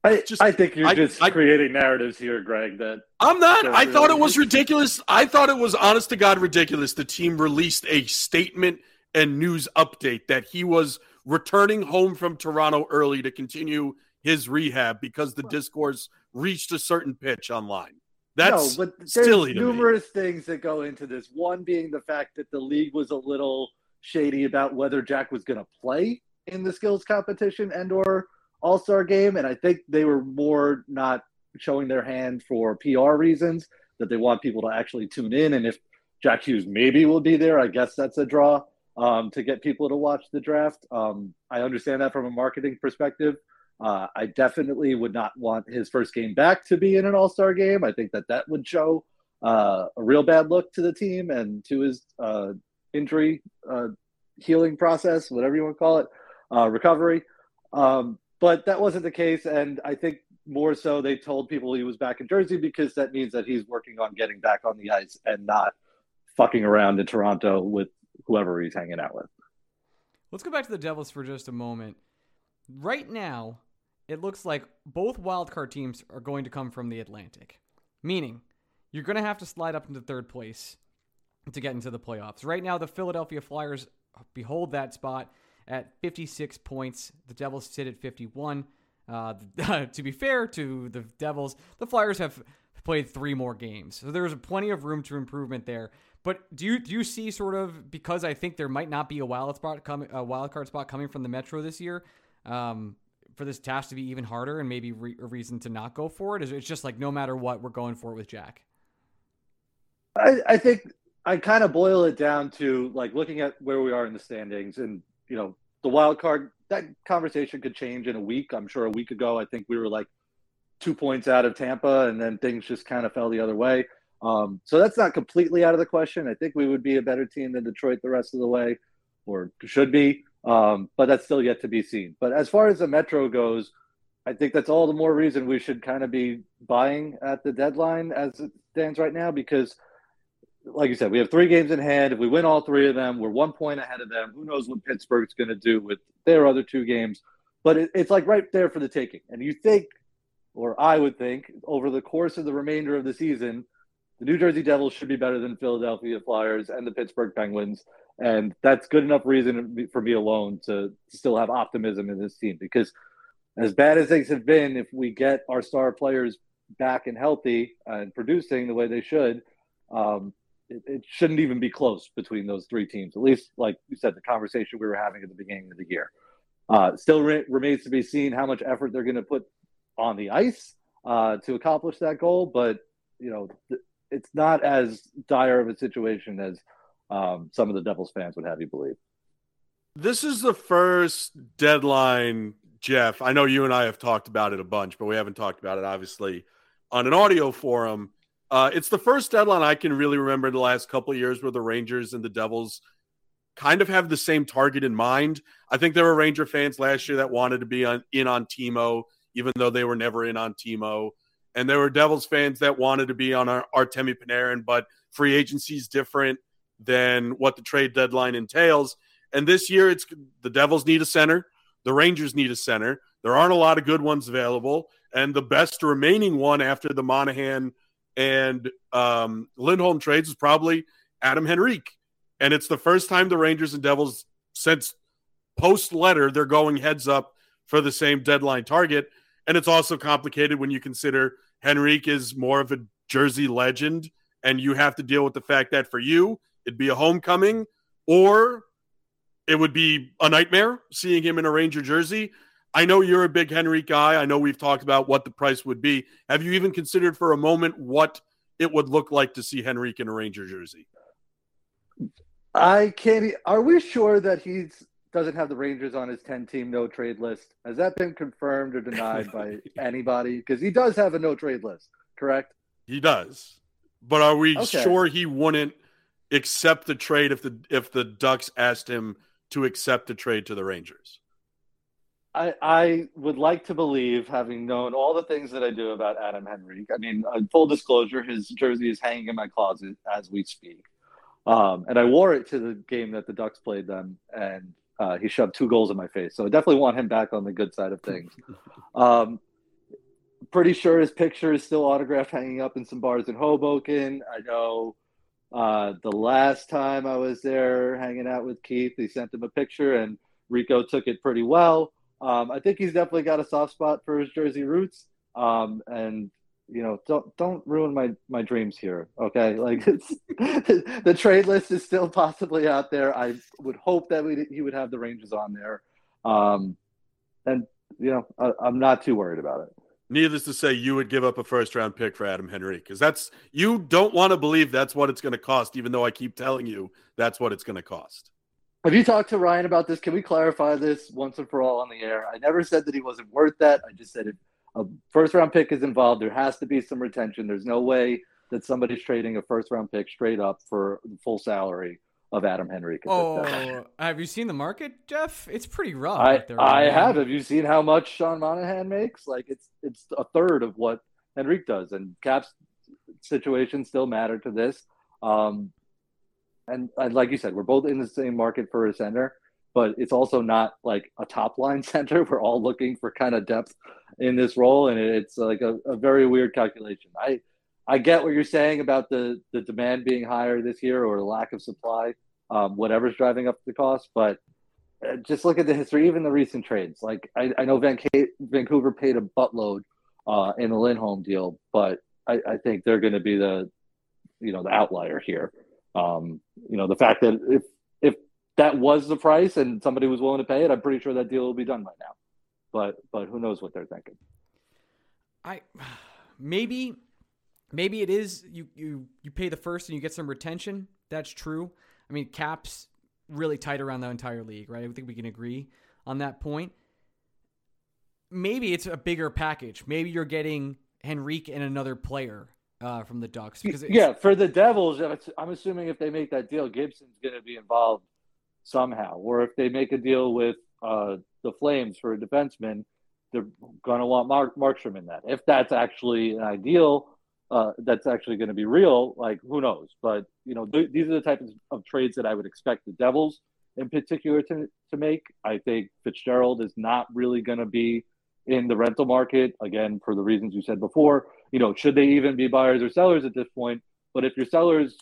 S4: I, just, I think you're I, just I, creating narratives here, Greg. That
S3: I'm not. I really thought it was ridiculous. I thought it was honest to God ridiculous. The team released a statement and news update that he was returning home from Toronto early to continue his rehab because the discourse reached a certain pitch online. That's no, but there's
S4: numerous things that go into this. One being the fact that the league was a little shady about whether Jack was going to play in the skills competition and or All-Star game and I think they were more not showing their hand for PR reasons that they want people to actually tune in and if Jack Hughes maybe will be there, I guess that's a draw um, to get people to watch the draft. Um, I understand that from a marketing perspective. Uh, I definitely would not want his first game back to be in an All Star game. I think that that would show uh, a real bad look to the team and to his uh, injury, uh, healing process, whatever you want to call it, uh, recovery. Um, but that wasn't the case, and I think more so they told people he was back in Jersey because that means that he's working on getting back on the ice and not fucking around in Toronto with whoever he's hanging out with.
S1: Let's go back to the Devils for just a moment. Right now, it looks like both wildcard teams are going to come from the Atlantic, meaning you're going to have to slide up into third place to get into the playoffs. Right now, the Philadelphia Flyers behold that spot at 56 points. The Devils sit at 51. Uh, to be fair to the Devils, the Flyers have played three more games, so there's plenty of room to improvement there. But do you do you see sort of because I think there might not be a wild spot coming a wild card spot coming from the Metro this year, um, for this task to be even harder and maybe re- a reason to not go for it? Is it's just like no matter what, we're going for it with Jack?
S4: I, I think I kind of boil it down to like looking at where we are in the standings and you know the wild card that conversation could change in a week. I'm sure a week ago I think we were like two points out of Tampa and then things just kind of fell the other way. Um, so that's not completely out of the question. I think we would be a better team than Detroit the rest of the way, or should be. Um, but that's still yet to be seen. But as far as the Metro goes, I think that's all the more reason we should kind of be buying at the deadline as it stands right now because, like you said, we have three games in hand. If we win all three of them, we're one point ahead of them. Who knows what Pittsburgh's going to do with their other two games? But it, it's like right there for the taking. And you think, or I would think, over the course of the remainder of the season, the New Jersey Devils should be better than Philadelphia Flyers and the Pittsburgh Penguins. And that's good enough reason for me alone to still have optimism in this team because as bad as things have been, if we get our star players back and healthy and producing the way they should, um, it, it, shouldn't even be close between those three teams. At least, like you said, the conversation we were having at the beginning of the year. Uh, still re- remains to be seen how much effort they're going to put on the ice uh, to accomplish that goal. But you know, th- it's not as dire of a situation as um, some of the Devils fans would have you believe.
S3: This is the first deadline, Jeff. I know you and I have talked about it a bunch, but we haven't talked about it obviously on an audio forum. Uh, it's the first deadline I can really remember in the last couple of years where the Rangers and the Devils kind of have the same target in mind. I think there were Ranger fans last year that wanted to be on, in on Timo, even though they were never in on Timo. And there were Devils fans that wanted to be on our Artemi Panarin, but free agency is different than what the trade deadline entails. And this year, it's the Devils need a center, the Rangers need a center. There aren't a lot of good ones available, and the best remaining one after the Monahan and um, Lindholm trades is probably Adam Henrique. And it's the first time the Rangers and Devils since post letter they're going heads up for the same deadline target. And it's also complicated when you consider Henrique is more of a Jersey legend, and you have to deal with the fact that for you, it'd be a homecoming, or it would be a nightmare seeing him in a Ranger jersey. I know you're a big Henrique guy. I know we've talked about what the price would be. Have you even considered for a moment what it would look like to see Henrique in a Ranger jersey?
S4: I can't. Are we sure that he doesn't have the Rangers on his 10 team no trade list? Has that been confirmed or denied by anybody? Because he does have a no trade list, correct?
S3: He does. But are we okay. sure he wouldn't accept the trade if the if the Ducks asked him to accept the trade to the Rangers?
S4: I, I would like to believe, having known all the things that I do about Adam Henrique. I mean, uh, full disclosure, his jersey is hanging in my closet as we speak, um, and I wore it to the game that the Ducks played them, and uh, he shoved two goals in my face. So I definitely want him back on the good side of things. Um, pretty sure his picture is still autographed, hanging up in some bars in Hoboken. I know uh, the last time I was there hanging out with Keith, he sent him a picture, and Rico took it pretty well. Um, I think he's definitely got a soft spot for his Jersey roots. Um, and you know, don't don't ruin my my dreams here. Okay, like the trade list is still possibly out there. I would hope that we, he would have the Rangers on there, um, and you know, I, am not too worried about it.
S3: Needless to say, you would give up a first round pick for Adam Henry because that's you don't want to believe that's what it's going to cost, even though I keep telling you that's what it's going to cost.
S4: Have you talked to Ryan about this? Can we clarify this once and for all on the air? I never said that he wasn't worth that. I just said if a first round pick is involved, there has to be some retention. There's no way that somebody's trading a first round pick straight up for the full salary. of Adam Henrique.
S1: Oh, have you seen the market, Jeff? It's pretty rough.
S4: I, I have. Have you seen how much Sean Monahan makes? Like it's it's a third of what Henrique does, and Cap's situation still matter to this. Um, and, like you said, we're both in the same market for a center, but it's also not like a top line center. We're all looking for kind of depth in this role, and it's like a, a very weird calculation. I I get what you're saying about the the demand being higher this year or the lack of supply, um, whatever's driving up the cost, but uh, just look at the history, even the recent trades. Like I, I know Van Vancouver paid a buttload uh, in the Lindholm deal, but I, I think they're going to be the you know the outlier here. Um, you know the fact that if if that was the price and somebody was willing to pay it, I'm pretty sure that deal will be done by now. But but who knows what they're thinking?
S1: I maybe maybe it is you you you pay the first and you get some retention. That's true. I mean, caps really tight around the entire league, right? I think we can agree on that point. Maybe it's a bigger package. Maybe you're getting Henrique and another player uh, from the Ducks.
S4: Because yeah, for the Devils, I'm assuming if they make that deal, Gibson's going to be involved somehow. Or if they make a deal with uh, the Flames for a defenseman, they're going to want Mark Markstrom in that. If that's actually an ideal, uh, that's actually going to be real. Like who knows? But you know, th- these are the types of trades that I would expect the Devils in particular to to make. I think Fitzgerald is not really going to be in the rental market again for the reasons you said before. You know, should they even be buyers or sellers at this point? But if you're sellers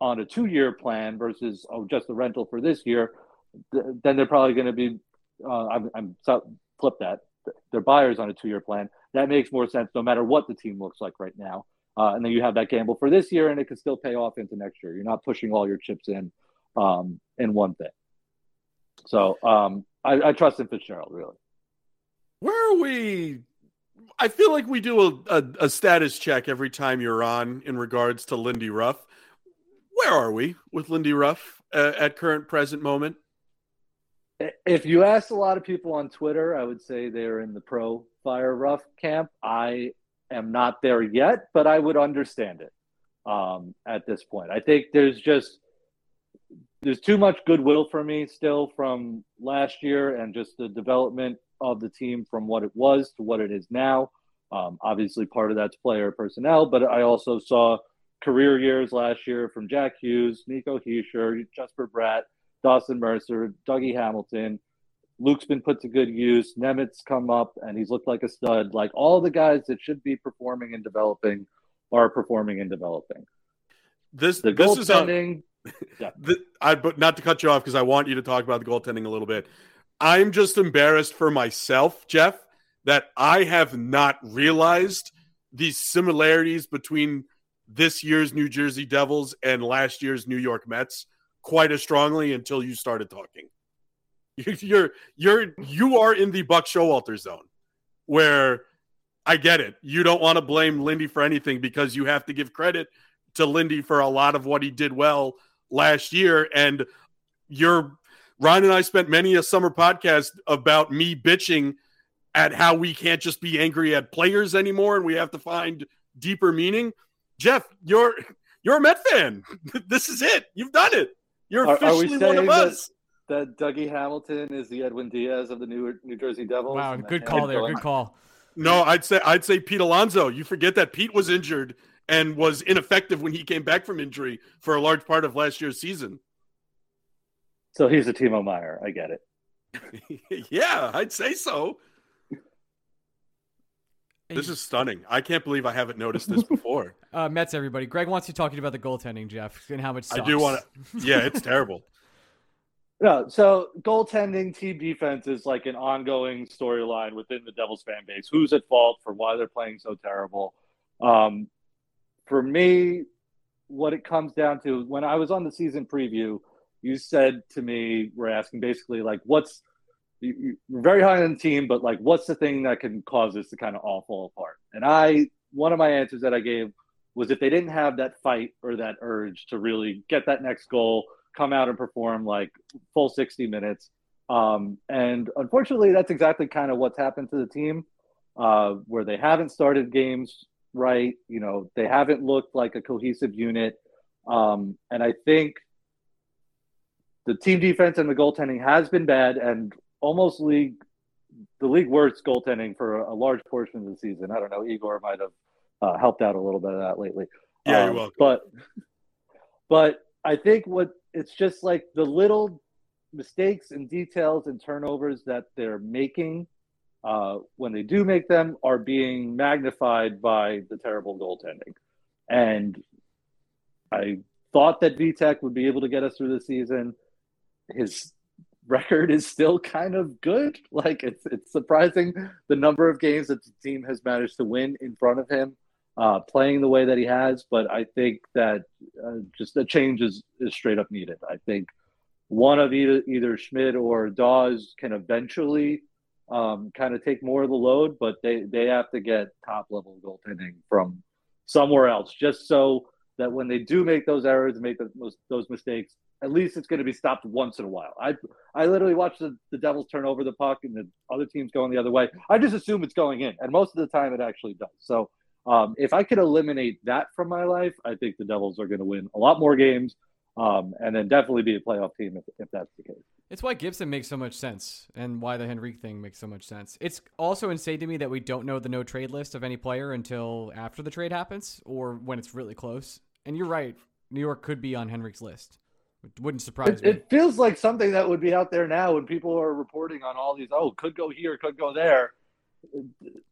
S4: on a two-year plan versus oh, just the rental for this year, th- then they're probably going to be. Uh, I'm, I'm flip that. They're buyers on a two-year plan. That makes more sense, no matter what the team looks like right now. Uh, and then you have that gamble for this year, and it can still pay off into next year. You're not pushing all your chips in um, in one thing. So um, I, I trust in Fitzgerald really
S3: where are we? I feel like we do a, a, a, status check every time you're on in regards to Lindy Ruff. Where are we with Lindy Ruff uh, at current present moment?
S4: If you asked a lot of people on Twitter, I would say they're in the pro fire Ruff camp. I am not there yet, but I would understand it um, at this point. I think there's just there's too much goodwill for me still from last year and just the development of the team from what it was to what it is now. Um, obviously, part of that's player personnel, but I also saw career years last year from Jack Hughes, Nico Hischier, Jesper Bratt, Dawson Mercer, Dougie Hamilton. Luke's been put to good use. Nemec come up and he's looked like a stud. Like all the guys that should be performing and developing are performing and developing.
S3: This the this goaltending. Is a, yeah. the, I but not to cut you off because I want you to talk about the goaltending a little bit. I'm just embarrassed for myself, Jeff, that I have not realized these similarities between this year's New Jersey Devils and last year's New York Mets quite as strongly until you started talking. You're you're you are in the Buck Showalter zone where I get it. You don't want to blame Lindy for anything because you have to give credit to Lindy for a lot of what he did well last year and you're Ryan and I spent many a summer podcast about me bitching at how we can't just be angry at players anymore and we have to find deeper meaning. Jeff, you're you're a Met fan. this is it. You've done it. You're officially are one of us.
S4: That, that Dougie Hamilton is the Edwin Diaz of the New New Jersey Devils.
S1: Wow, good call there. Good call.
S3: No, I'd say I'd say Pete Alonso. You forget that Pete was injured and was ineffective when he came back from injury for a large part of last year's season.
S4: So he's a Timo Meier. I get
S3: it. yeah, I'd say so. This is stunning. I can't believe I haven't noticed this before.
S1: uh, Mets, everybody. Greg wants you talking about the goaltending, Jeff, and how much sucks.
S3: I do want to. Yeah, it's terrible.
S4: No, so goaltending, team defense is like an ongoing storyline within the Devils fan base. Who's at fault for why they're playing so terrible? Um, for me, what it comes down to when I was on the season preview, you said to me, we're asking basically like, what's you, are very high on the team, but like, what's the thing that can cause this to kind of all fall apart? And I, one of my answers that I gave was if they didn't have that fight or that urge to really get that next goal, come out and perform like full 60 minutes. Um, and unfortunately, that's exactly kind of what's happened to the team, uh, where they haven't started games right. You know, they haven't looked like a cohesive unit. Um, and I think the team defense and the goaltending has been bad and almost league the league worst goaltending for a, a large portion of the season. I don't know. Igor might have uh, helped out a little bit of that lately.
S3: Yeah,
S4: Um,
S3: you're welcome.
S4: But but I think what it's just like the little mistakes and details and turnovers that they're making uh, when they do make them are being magnified by the terrible goaltending. And I thought that Vitek would be able to get us through the season. His record is still kind of good. Like it's it's surprising the number of games that the team has managed to win in front of him, uh, playing the way that he has. But I think that uh, just a change is, is straight up needed. I think one of either either Schmid or Daws can eventually um, kind of take more of the load, but they they have to get top level goaltending from somewhere else, just so that when they do make those errors and make those, those mistakes, at least it's going to be stopped once in a while. I I literally watch the, the Devils turn over the puck and the other team's going the other way. I just assume it's going in, and most of the time it actually does. So um, if I could eliminate that from my life, I think the Devils are going to win a lot more games, um, and then definitely be a playoff team if, if that's the case.
S1: It's why Gibson makes so much sense and why the Henrique thing makes so much sense. It's also insane to me that we don't know the no trade list of any player until after the trade happens or when it's really close. And you're right, New York could be on Henrique's list. It wouldn't surprise
S4: It,
S1: me.
S4: it feels like something that would be out there now when people are reporting on all these. Oh, could go here, could go there.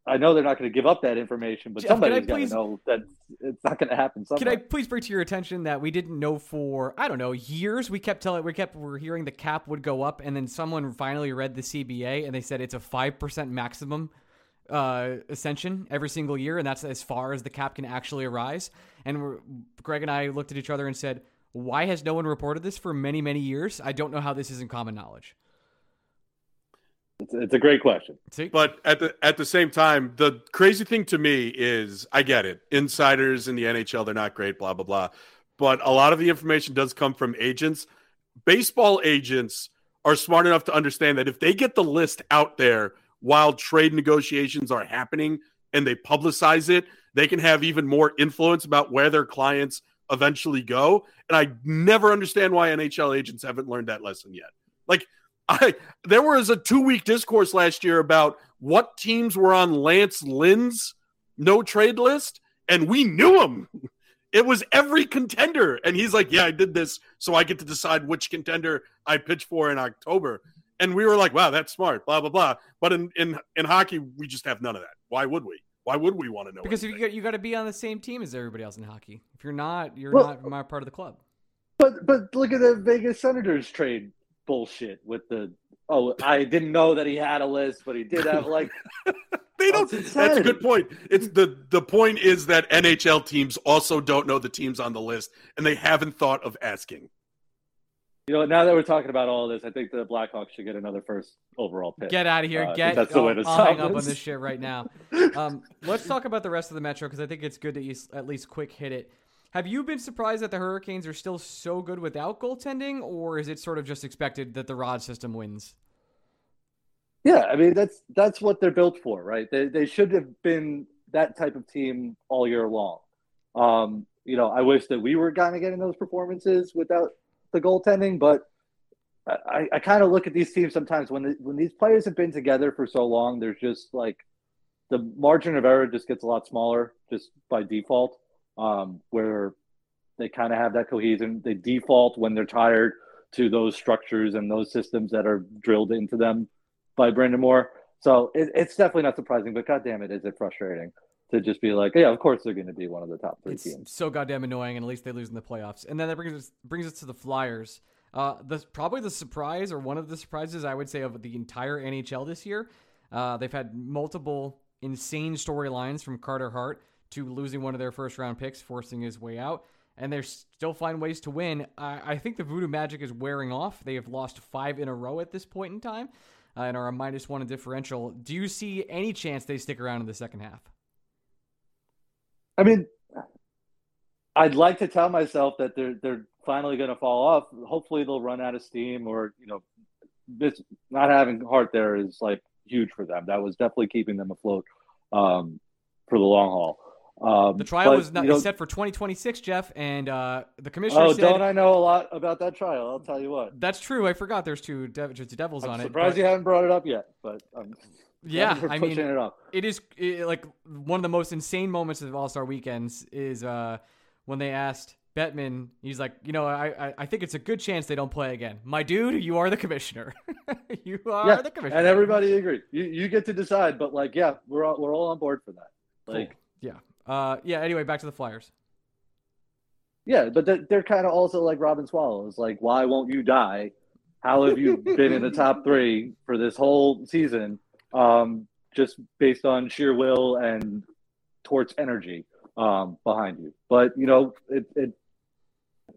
S4: I know they're not going to give up that information, but
S1: Jeff, can I
S4: somebody's got to know that it's not going to happen. Somewhere.
S1: Can I please bring to your attention that we didn't know for I don't know years? We kept telling we kept we're hearing the cap would go up, and then someone finally read the CBA and they said it's a five percent maximum uh, ascension every single year, and that's as far as the cap can actually arise. And we're, Greg and I looked at each other and said, "Why has no one reported this for many many years? I don't know how this isn't common knowledge."
S4: It's, it's a great question.
S1: See,
S3: But at the at the same time, the crazy thing to me is I get it. Insiders in the NHL, they're not great, blah blah blah. But a lot of the information does come from agents. Baseball agents are smart enough to understand that if they get the list out there while trade negotiations are happening and they publicize it, they can have even more influence about where their clients eventually go. And I never understand why NHL agents haven't learned that lesson yet. Like I there was a two week discourse last year about what teams were on Lance Lynn's no trade list, and we knew him. It was every contender, and he's like, "Yeah, I did this, so I get to decide which contender I pitch for in October." And we were like, "Wow, that's smart." Blah blah blah. But in in in hockey, we just have none of that. Why would we? Why would we want to know?
S1: because if
S3: anything?
S1: you got you got to be on the same team as everybody else in hockey. If you're not, you're
S4: Well-
S1: not not part of the club.
S4: But but look at the Vegas Senators trade bullshit with the. Oh, I didn't know that he had a list, but he did have like.
S3: They don't.
S4: That's
S3: That's a good point. It's the the point is that NHL teams also don't know the teams on the list, and they haven't thought of asking.
S4: You know, now that we're talking about all this, I think the Blackhawks should get another first overall pick.
S1: Get out of here.
S4: Uh,
S1: Get.
S4: that's the way to
S1: I'll hang up on
S4: this.
S1: shit right now. Um, let's talk about the rest of the Metro because I think it's good that you at least quick hit it. Have you been surprised that the Hurricanes are still so good without goaltending, or is it sort of just expected that the Rod system wins?
S4: Yeah, I mean that's that's what they're built for, right? They they should have been that type of team all year long. Um, you know, I wish that we were kind of getting those performances without the goaltending, but I, I kind of look at these teams sometimes when the, when these players have been together for so long, there's just like the margin of error just gets a lot smaller just by default. Um, where they kind of have that cohesion, they default when they're tired to those structures and those systems that are drilled into them by Brind'Amour. So it, it's definitely not surprising, but god damn it, is it frustrating to just be like, yeah, of course they're going to be one of the top three
S1: It's
S4: teams.
S1: so goddamn annoying, and at least they lose in the playoffs. And then that brings us brings us to the Flyers. Uh, the probably the surprise or one of the surprises I would say of the entire NHL this year. Uh, they've had multiple insane storylines from Carter Hart to losing one of their first round picks, forcing his way out, and they still find ways to win. I, I think the voodoo magic is wearing off. They have lost five in a row at this point in time, uh, and are a minus one in differential. Do you see any chance they stick around in the second half?
S4: I mean, I'd like to tell myself that they're they're finally going to fall off. Hopefully, they'll run out of steam, or you know, this not having Hart there is like huge for them. That was definitely keeping them afloat um, for the long haul. Um,
S1: The trial
S4: but,
S1: was not,
S4: you know-
S1: is set for 2026, Jeff, and uh, the commissioner
S4: Oh,
S1: said
S4: don't I know a lot about that trial? I'll tell you what.
S1: that's true. I forgot there's two dev- two devils
S4: I'm
S1: on it.
S4: surprised you haven't brought it up yet, but I'm
S1: Yeah, I mean,
S4: it
S1: it is it, like one of the most insane moments of All Star weekends is uh, when they asked Bettman. He's like, you know, I, I I think it's a good chance they don't play again. My dude, you are the commissioner. you are
S4: Yeah,
S1: the commissioner.
S4: and everybody agreed. You you get to decide, but like, yeah, we're all, we're all on board for that. Like,
S1: Cool. yeah, uh, yeah. Anyway, back to the Flyers.
S4: yeah, but they're, they're kind of also like Robin Swallows. Like, why won't you die? How have you been in the top three for this whole season? Um, just based on sheer will and torch energy um, behind you. But you know, it, it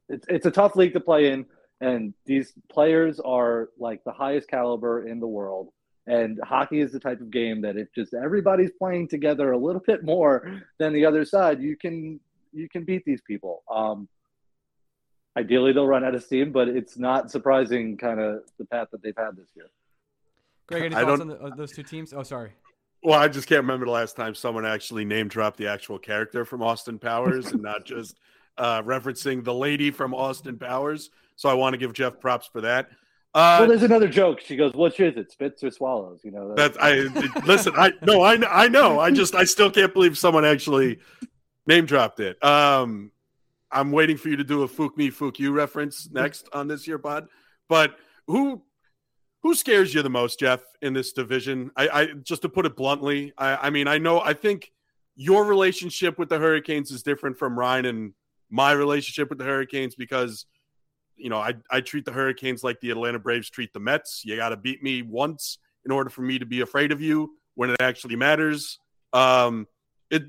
S4: it's it's a tough league to play in, and these players are like the highest caliber in the world. And hockey is the type of game that if just everybody's playing together a little bit more than the other side, you can you can beat these people. Um, ideally, they'll run out of steam, but it's not surprising, kind of the path that they've had this year.
S1: Greg, any
S3: I
S1: thoughts on
S3: don't-
S1: the, uh, those two teams? Oh, sorry.
S3: Well, I just can't remember the last time someone actually name dropped the actual character from Austin Powers and not just uh, referencing the lady from Austin Powers. So I want to give Jeff props for that. Uh,
S4: well, there's another joke. She goes, "Which is it, spits or swallows?" You know.
S3: That's I listen. I no, I I know. I just I still can't believe someone actually name dropped it. Um, I'm waiting for you to do a "fook me, fook you" reference next on this year pod. But who who scares you the most, Jeff, in this division? I, I just to put it bluntly, I, I mean, I know I think your relationship with the Hurricanes is different from Ryan and my relationship with the Hurricanes because you know, I, I treat the Hurricanes like the Atlanta Braves treat the Mets. You got to beat me once in order for me to be afraid of you when it actually matters. Um, it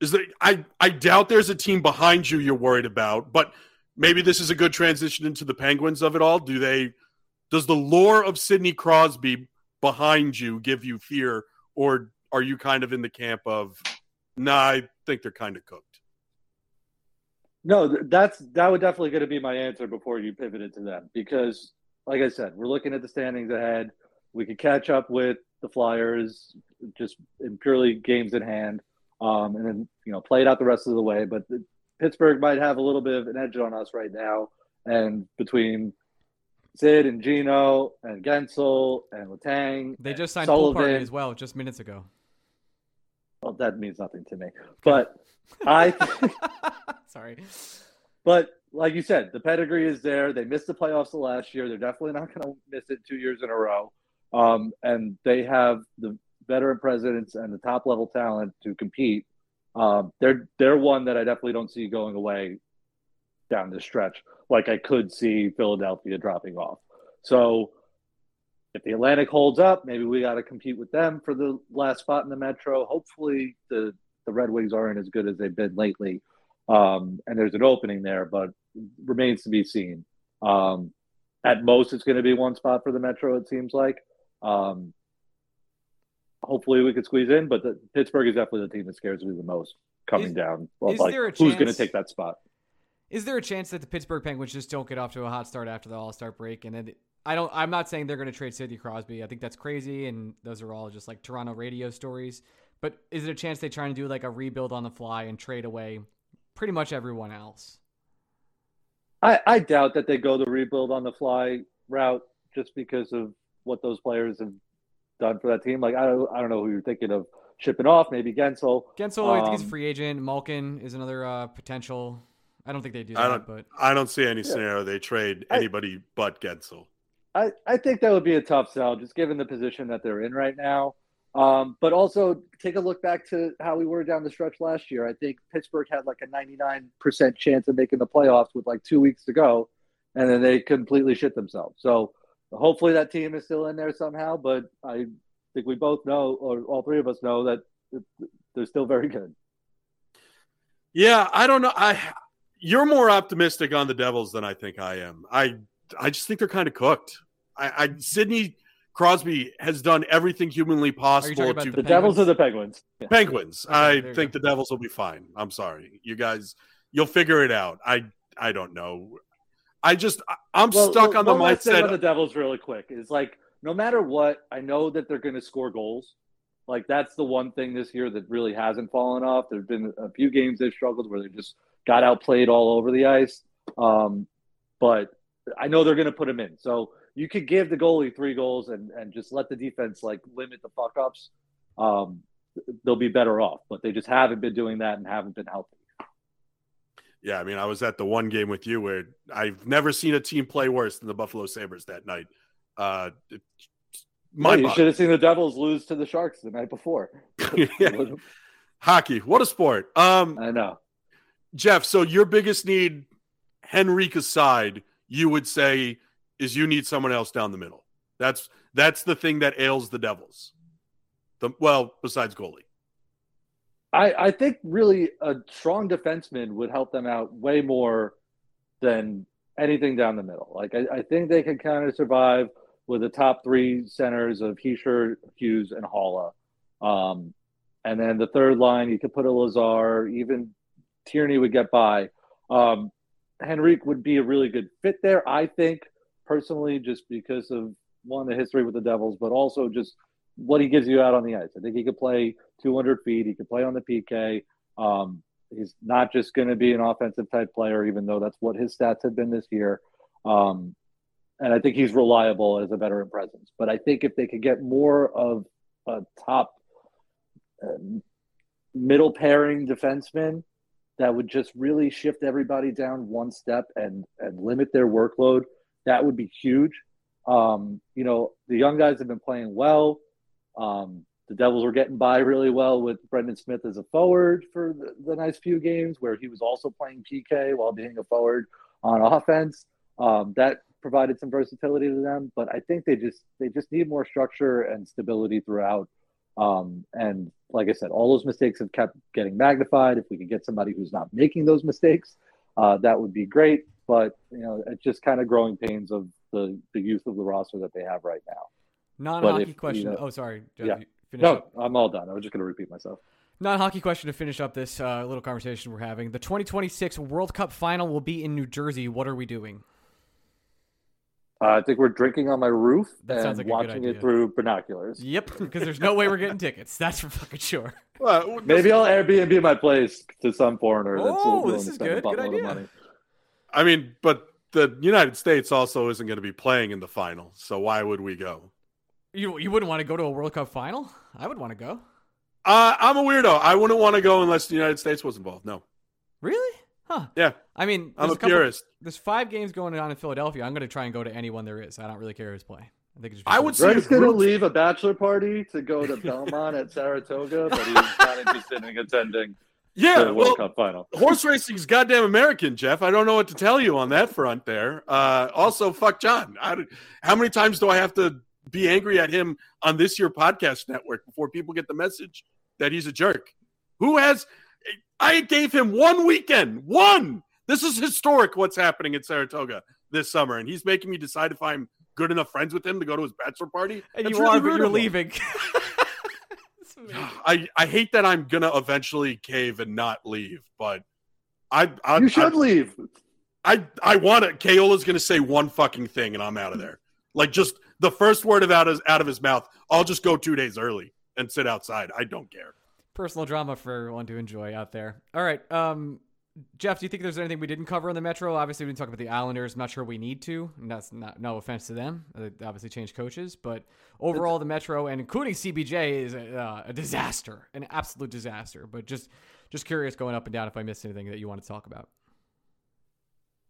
S3: is there, I, I doubt there's a team behind you you're worried about, but maybe this is a good transition into the Penguins of it all. Do they, does the lore of Sidney Crosby behind you give you fear, or are you kind of in the camp of, nah, I think they're kind of cooked?
S4: No, that's that would definitely going to be my answer before you pivoted to them because, like I said, we're looking at the standings ahead. We could catch up with the Flyers just in purely games in hand, um, and then you know play it out the rest of the way. But the, Pittsburgh might have a little bit of an edge on us right now, and between Sid and Gino and Guentzel and Letang,
S1: They just signed Pool Party
S4: Sullivan,
S1: as well, just minutes ago.
S4: well, that means nothing to me. But I.
S1: sorry.
S4: But like you said, the pedigree is there. They missed the playoffs the last year. They're definitely not going to miss it two years in a row. Um, and they have the veteran presidents and the top level talent to compete. Um, they're they're one that I definitely don't see going away down the stretch. Like I could see Philadelphia dropping off. So if the Atlantic holds up, maybe we got to compete with them for the last spot in the Metro. Hopefully the the Red Wings aren't as good as they've been lately um, and there's an opening there, but remains to be seen. Um, at most, it's going to be one spot for the Metro. It seems like. Um, hopefully, we could squeeze in, but the, Pittsburgh is definitely the team that scares me the most coming
S1: Is-
S4: down. Well,
S1: is
S4: like,
S1: there a
S4: who's going to take that spot?
S1: Is there a chance that the Pittsburgh Penguins just don't get off to a hot start after the All Star break? And then I don't. I'm not saying they're going to trade Sidney Crosby. I think that's crazy, and those are all just like Toronto radio stories. But is it a chance they try and do like a rebuild on the fly and trade away pretty much everyone else?
S4: I, I doubt that they go the rebuild on the fly route just because of what those players have done for that team. Like I don't, I don't know who you're thinking of shipping off. Maybe Guentzel.
S1: Guentzel, I think he's a
S4: Um,
S1: free agent. Malkin is another uh, potential. I don't think they do
S3: I don't-
S1: but
S3: I don't see any scenario they trade
S4: I-
S3: anybody but Guentzel.
S4: I, I think that would be a tough sell, just given the position that they're in right now. Um, but also take a look back to how we were down the stretch last year. I think Pittsburgh had like a 99% chance of making the playoffs with like two weeks to go, and then they completely shit themselves. So hopefully that team is still in there somehow. But I think we both know, or all three of us know, that they're still very good.
S3: Yeah, I don't know. I you're more optimistic on the Devils than I think I am. I I just think they're kind of cooked. I, I Sidney Crosby has done everything humanly possible to
S1: The
S4: The, Devils
S1: Penguins?
S4: or the Penguins? Yeah.
S3: Penguins.
S1: Okay,
S3: I think
S1: go.
S3: the Devils will be fine. I'm sorry, you guys. You'll figure it out. I I don't know. I just I- I'm
S4: Well,
S3: stuck
S4: well,
S3: on the
S4: one last thing
S3: mindset.
S4: the Devils, really quick, is like no matter what, I know that they're going to score goals, Like that's the one thing this year that really hasn't fallen off. There's been a few games they've struggled where they just got outplayed all over the ice. Um, but I know they're going to put him in. So you could give the goalie three goals and, and just let the defense like limit the fuck ups. Um, they'll be better off, but they just haven't been doing that and haven't been healthy.
S3: Yeah, I mean, I was at the one game with you where I've never seen a team play worse than the Buffalo Sabres that night. Uh,
S4: my you should have seen the Devils lose to the Sharks the night before.
S3: yeah. Hockey, what a sport. Um,
S4: I know.
S3: Jeff, so your biggest need, Henrique aside, you would say is you need someone else down the middle. That's that's the thing that ails the Devils. The well, besides goalie.
S4: I, I think really a strong defenseman would help them out way more than anything down the middle. Like I, I think they can kind of survive with the top three centers of Hischier, Hughes, and Haula. Um, and then the third line, you could put a Lazar, even Tierney would get by. Um, Henrique would be a really good fit there, I think, personally, just because of one, the history with the Devils, but also just what he gives you out on the ice. I think he could play 200 feet. He could play on the PK. Um, he's not just going to be an offensive type player, even though that's what his stats have been this year. Um, and I think he's reliable as a veteran presence. But I think if they could get more of a top uh, middle pairing defenseman that would just really shift everybody down one step and and limit their workload, that would be huge. Um, you know, the young guys have been playing well. Um, the Devils were getting by really well with Brendan Smith as a forward for the, the, nice few games where he was also playing PK while being a forward on offense. Um, that provided some versatility to them, but I think they just they just need more structure and stability throughout. Um, and like I said, all those mistakes have kept getting magnified. If we could get somebody who's not making those mistakes, uh, that would be great. But you know, it's just kind of growing pains of the the youth of the roster that they have right now.
S1: Non-hockey if, question. You know, oh, sorry. Jeff,
S4: yeah. no, up. I'm all done. I was just going to repeat myself.
S1: Non-hockey question to finish up this uh, little conversation we're having. The 2026 World Cup final will be in New Jersey. What are we doing?
S4: Uh, I think we're drinking on my roof that and like watching it through binoculars.
S1: Yep, because there's no way we're getting tickets. That's for fucking sure.
S4: Well, Maybe I'll Airbnb my place to some foreigner.
S1: Oh, this is good. Good idea.
S3: I mean, but the United States also isn't going to be playing in the final, so why would we go?
S1: You you wouldn't want to go to a World Cup final? I would want to go.
S3: Uh, I'm a weirdo. I wouldn't want to go unless the United States was involved. No.
S1: Really? Huh.
S3: Yeah.
S1: I mean,
S3: I'm a,
S1: a couple,
S3: purist.
S1: There's five games going on in Philadelphia. I'm going to try and go to any one there is. I don't really care who's playing. I think it's just.
S3: I would
S4: say Greg's going to leave a bachelor party to go to Belmont at Saratoga, but he's not interested in attending.
S3: Yeah,
S4: the World
S3: well,
S4: Cup final.
S3: horse racing's goddamn American, Jeff. I don't know what to tell you on that front. There. Uh, also, fuck John. I, how many times do I have to be angry at him on this year podcast network before people get the message that he's a jerk? Who has? I gave him one weekend, one. This is historic. What's happening in Saratoga this summer, and he's making me decide if I'm good enough friends with him to go to his bachelor party.
S1: And That's you really are, but you're leaving.
S3: I, I hate that I'm gonna eventually cave and not leave, but I, I
S4: you should
S3: I,
S4: leave.
S3: I I want it. Keola's gonna say one fucking thing and I'm out of there. Like just the first word of out of out of his mouth, I'll just go two days early and sit outside. I don't care.
S1: Personal drama for everyone to enjoy out there. All right, um, Jeff, do you think there's anything we didn't cover on the Metro? Obviously, we didn't talk about the Islanders. I'm not sure we need to. And that's not no offense to them. They obviously changed coaches, but overall, the Metro and including CBJ is a, uh, a, disaster, an absolute disaster. But just just curious, going up and down, if I missed anything that you want to talk about.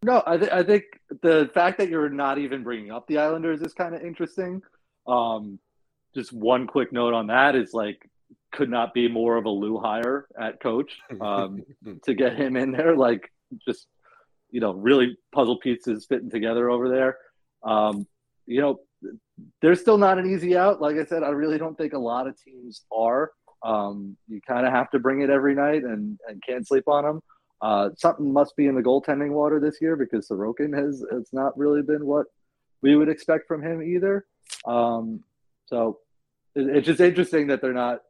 S4: No, I, th- I think the fact that you're not even bringing up the Islanders is kind of interesting. Um, just one quick note on that is like could not be more of a Lou hire at coach um, to get him in there. Like just you know, really puzzle pieces fitting together over there. Um, you know, there's still not an easy out. Like I said, I really don't think a lot of teams are. Um, you kind of have to bring it every night and, and can't sleep on them. Uh, something must be in the goaltending water this year because Sorokin has it's not really been what we would expect from him either. Um, so it, it's just interesting that they're not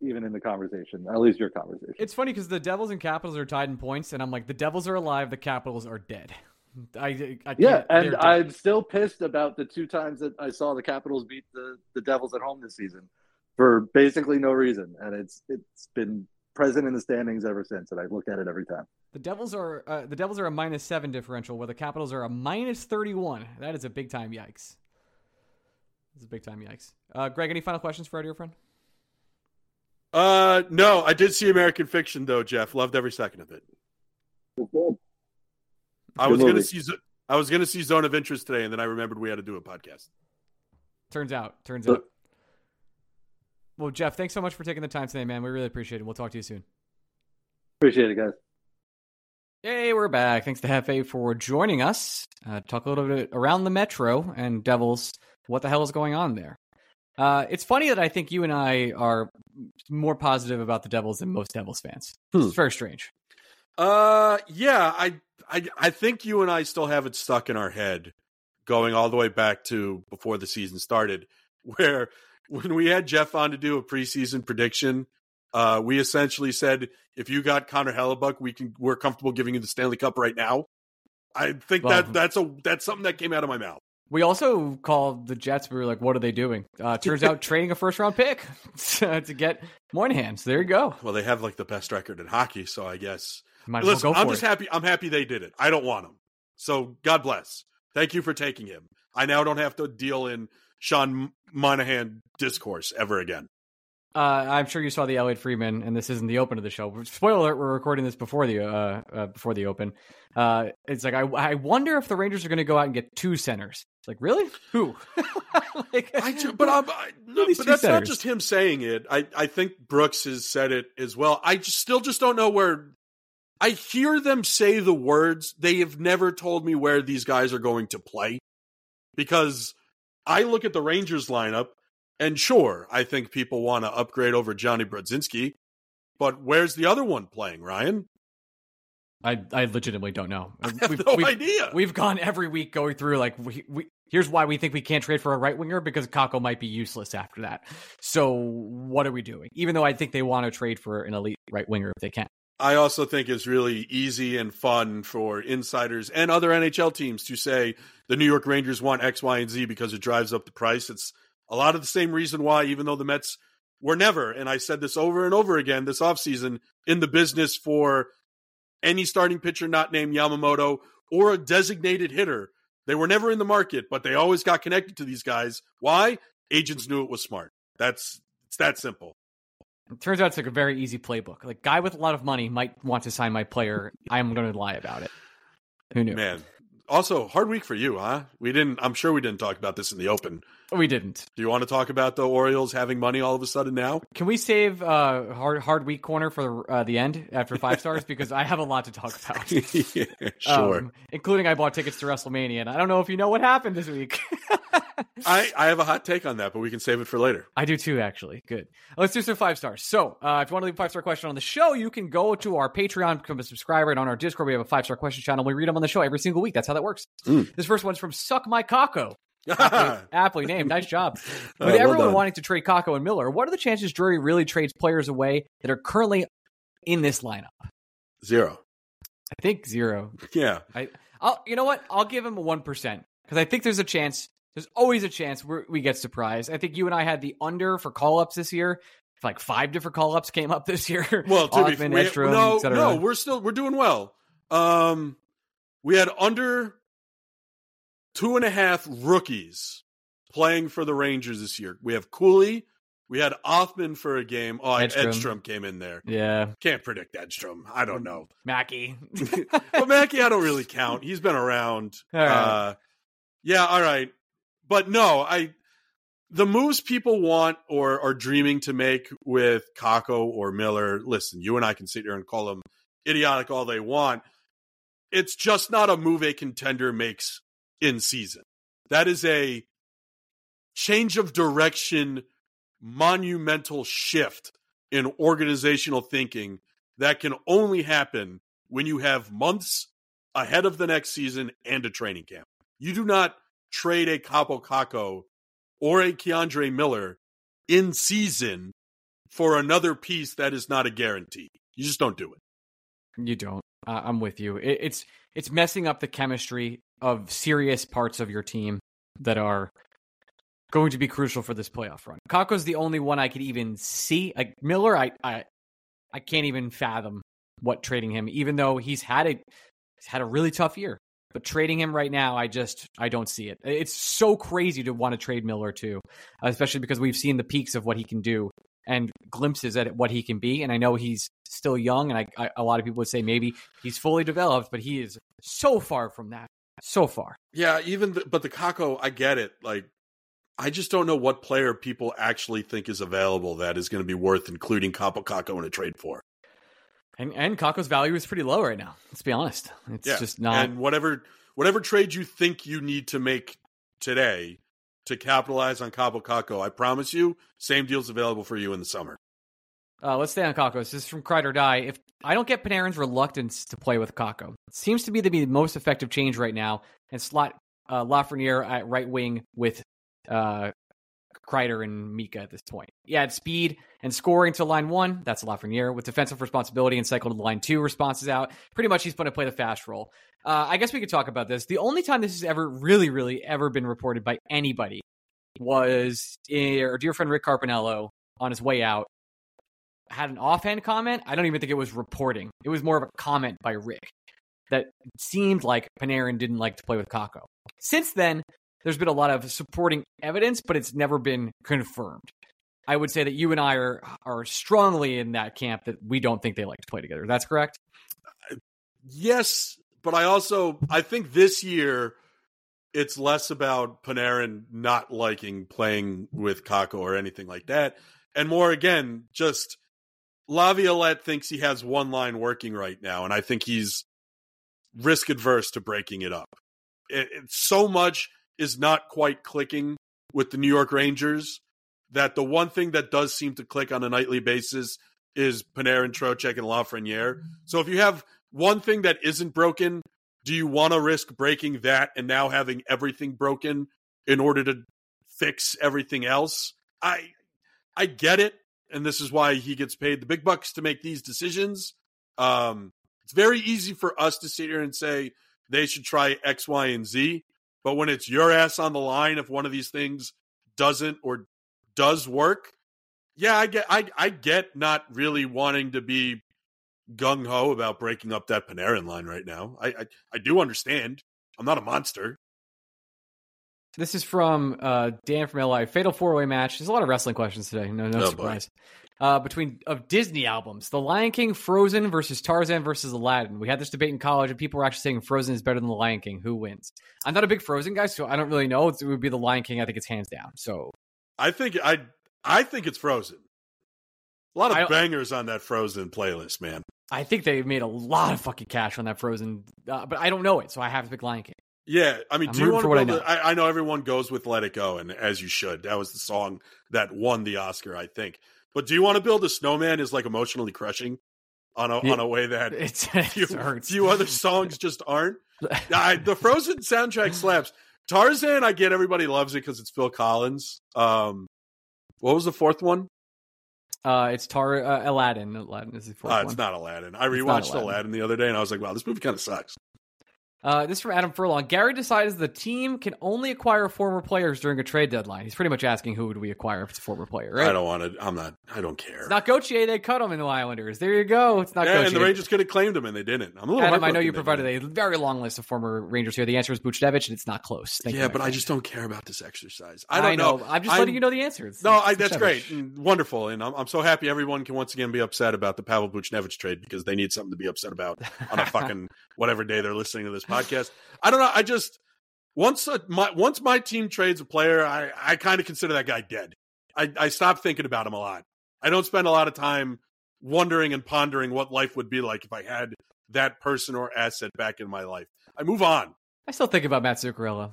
S4: even in the conversation, at least your conversation.
S1: It's funny because the Devils and Capitals are tied in points, and I'm like, the Devils are alive, the Capitals are dead. I, I
S4: yeah, and I'm still pissed about the two times that I saw the Capitals beat the, the Devils at home this season. for basically no reason, and it's it's been present in the standings ever since, and I look at it every time.
S1: The Devils are uh, the Devils are a minus seven differential, where the Capitals are a minus thirty one. That is a big time yikes. It's a big time yikes. Uh, Greg, any final questions for our dear friend?
S3: Uh, no, I did see American Fiction though, Jeff. Loved every second of it. I was
S4: Good
S3: gonna see Z- I was gonna see Zone of Interest today, and then I remembered we had to do a podcast.
S1: Turns out, turns out. Well, Jeff, thanks so much for taking the time today, man. We really appreciate it. We'll talk to you soon.
S4: Appreciate it, guys.
S1: Hey, we're back. Thanks to Hefe for joining us. Uh, talk a little bit around the Metro and Devils. What the hell is going on there? Uh, it's funny that I think you and I are more positive about the Devils than most Devils fans.
S3: Hmm.
S1: It's very strange.
S3: Uh, yeah, I, I, I think you and I still have it stuck in our head, going all the way back to before the season started, where when we had Jeff on to do a preseason prediction, uh, we essentially said if you got Connor Hellebuyck, we can we're comfortable giving you the Stanley Cup right now. I think
S1: Well-
S3: that that's a that's something that came out of my mouth.
S1: We also called the Jets. We were like, what are they doing? Uh, turns out trading a first round pick to get Monahan. So there you go.
S3: Well, they have like the best record in hockey, so I guess.
S1: Might as well
S3: I'm just
S1: it.
S3: happy. I'm happy they did it. I don't want him. So God bless. Thank you for taking him. I now don't have to deal in Sean Monahan discourse ever again.
S1: Uh, I'm sure you saw the Elliotte Friedman, and this isn't the open of the show. Spoiler alert: We're recording this before the uh, uh before the open. Uh, it's like I I wonder if the Rangers are going to go out and get two centers. It's like really who? like,
S3: I ju- but I'm, I, no, but that's not just him saying it. I, I think Brooks has said it as well. I just, still just don't know where. I hear them say the words. They have never told me where these guys are going to play, because I look at the Rangers lineup, and sure, I think people want to upgrade over Johnny Brodzinski, but where's the other one playing, Ryan?
S1: I I legitimately don't know.
S3: I have no idea.
S1: We've gone every week going through like we, we here's why we think we can't trade for a right winger because Kakko might be useless after that. So what are we doing? Even though I think they want to trade for an elite right winger if they can.
S3: I also think it's really easy and fun for insiders and other NHL teams to say the New York Rangers want X, Y, and Z because it drives up the price. It's a lot of the same reason why, even though the Mets were never, and I said this over and over again this offseason, in the business for any starting pitcher not named Yamamoto or a designated hitter. They were never in the market, but they always got connected to these guys. Why? Agents knew it was smart. That's it's that simple.
S1: It turns out it's like a very easy playbook. Like guy with a lot of money might want to sign my player. I'm going to lie about it. Who knew?
S3: Man. Also, hard week for you, huh? We didn't I'm sure we didn't talk about this in the open.
S1: We didn't.
S3: Do you want to talk about the Orioles having money all of a sudden now?
S1: Can we save uh, hard hard week corner for uh, the end after five stars because I have a lot to talk about.
S3: yeah, sure.
S1: Um, including I bought tickets to WrestleMania, and I don't know if you know what happened this week.
S3: I, I have a hot take on that, but we can save it for later.
S1: I do too, actually. Good. Let's do some five stars. So, uh, if you want to leave a five star question on the show, you can go to our Patreon, become a subscriber, and on our Discord, we have a five star question channel. We read them on the show every single week. That's how that works.
S3: Mm.
S1: This first one's from Suck My Kakko.
S3: Well
S1: Aptly named. Nice job. With
S3: well
S1: everyone
S3: done.
S1: wanting to trade Kakko and Miller, what are the chances Drury really trades players away that are currently in this lineup?
S3: Zero.
S1: I think zero.
S3: Yeah.
S1: I, I'll, you know what? I'll give him a one percent because I think there's a chance. There's always a chance we're, we get surprised. I think you and I had the under for call ups this year. Like five different call ups came up this year.
S3: Well, to be
S1: Othman,
S3: we-
S1: Edstrom,
S3: no, no, we're still we're doing well. Um, we had under two and a half rookies playing for the Rangers this year. We have Cooley. We had Othman for a game. Oh,
S1: Edstrom.
S3: Edstrom came in there.
S1: yeah,
S3: Can't predict Edstrom. I don't know.
S1: Mackey.
S3: but Mackey, I don't really count. He's been around.
S1: Right.
S3: Uh, yeah, all right. But no, I the moves people want or are dreaming to make with Kakko or Miller. Listen, you and I can sit here and call them idiotic all they want. It's just not a move a contender makes in season. That is a change of direction, monumental shift in organizational thinking that can only happen when you have months ahead of the next season and a training camp. You do not trade a Kaapo Kakko or a K'Andre Miller in season for another piece that is not a guarantee. You just don't do it.
S1: You don't. Uh, I'm with you. It, it's it's messing up the chemistry of serious parts of your team that are going to be crucial for this playoff run. Kakko's the only one I could even see. Like Miller, I I I can't even fathom what trading him, even though he's had a he's had a really tough year. But trading him right now, I just I don't see it. It's so crazy to want to trade Miller too, especially because we've seen the peaks of what he can do and glimpses at what he can be. And I know he's still young, and I, I, a lot of people would say maybe he's fully developed, but he is so far from that, so far.
S3: Yeah, even the, but the Kakko, I get it. Like, I just don't know what player people actually think is available that is going to be worth including Kaapo Kakko in a trade for.
S1: And and Kakko's value is pretty low right now. Let's be honest. It's
S3: yeah.
S1: just not.
S3: And whatever whatever trade you think you need to make today to capitalize on Kaapo Kakko, I promise you, same deal's available for you in the summer.
S1: Uh, let's stay on Kakko. This is from Cry or Die. If I don't get Panarin's reluctance to play with Kakko, it seems to be the, most effective change right now, and slot uh, Lafreniere at right wing with uh, Kreider and Mika at this point. Yeah, speed and scoring to line one, that's Lafreniere. With defensive responsibility and cycle to line two responses out, pretty much he's going to play the fast role. Uh, I guess we could talk about this. The only time this has ever really, really ever been reported by anybody was eh, our dear friend Rick Carpiniello on his way out had an offhand comment. I don't even think it was reporting. It was more of a comment by Rick that seemed like Panarin didn't like to play with Kakko. Since then, there's been a lot of supporting evidence, but it's never been confirmed. I would say that you and I are are strongly in that camp that we don't think they like to play together. That's correct.
S3: Yes, but I also I think this year it's less about Panarin not liking playing with Kakko or anything like that, and more again just Laviolette thinks he has one line working right now, and I think he's risk adverse to breaking it up. It, it, so much is not quite clicking with the New York Rangers that the one thing that does seem to click on a nightly basis is Panarin, Trocheck, and Lafreniere. Mm-hmm. So if you have one thing that isn't broken, do you want to risk breaking that and now having everything broken in order to fix everything else? I I get it, and this is why he gets paid the big bucks to make these decisions. Um, it's very easy for us to sit here and say they should try X, Y, and Z. But when it's your ass on the line, if one of these things doesn't or does work, yeah, I get I I get not really wanting to be gung ho about breaking up that Panarin line right now. I, I I do understand. I'm not a monster.
S1: This is from uh, Dan from LA. Fatal four way match. There's a lot of wrestling questions today. No, no oh, surprise. Uh, between of Disney albums: The Lion King, Frozen versus Tarzan versus Aladdin. We had this debate in college, and people were actually saying Frozen is better than The Lion King. Who wins? I'm not a big Frozen guy, so I don't really know. It would be The Lion King. I think it's hands down. So
S3: I think I I think it's Frozen. A lot of bangers on that Frozen playlist, man.
S1: I think they made a lot of fucking cash on that Frozen, uh, but I don't know it, so I have to pick Lion King.
S3: Yeah, I mean, I'm do you want to? I know. I, I know everyone goes with "Let It Go," and as you should. That was the song that won the Oscar, I think. But do you want to build a snowman is like emotionally crushing on a on a way that
S1: it's, it
S3: few,
S1: hurts.
S3: few other songs just aren't. I, the Frozen soundtrack slaps. Tarzan, I get everybody loves it because it's Phil Collins. Um, what was the fourth one?
S1: Uh, it's Tar uh, Aladdin. Aladdin is the fourth uh,
S3: It's not Aladdin. I rewatched Aladdin. Aladdin the other day, and I was like, "Wow, this movie kind of sucks."
S1: Uh, this is from Adam Furlong. Gary decides the team can only acquire former players during a trade deadline. He's pretty much asking who would we acquire if it's a former player, right?
S3: I don't want to. I'm not. I don't care.
S1: It's not Gauthier. They cut him in the Islanders. There you go. It's not
S3: yeah,
S1: Gauthier.
S3: and the Rangers could have claimed him, and they didn't. I'm a little.
S1: Adam, I know you provided a very long list of former Rangers here. The answer is Buchnevich, and it's not close.
S3: Thank yeah, but I just don't care about this exercise. I don't I
S1: know. know. I'm just I'm, letting you know the answer. It's,
S3: no, I, that's great, and wonderful, and I'm, I'm so happy everyone can once again be upset about the Pavel Buchnevich trade because they need something to be upset about on a fucking whatever day they're listening to this podcast. I don't know. I just once a, my once my team trades a player, I I kind of consider that guy dead. I I stop thinking about him a lot. I don't spend a lot of time wondering and pondering what life would be like if I had that person or asset back in my life. I move on.
S1: I still think about Mats Zuccarello.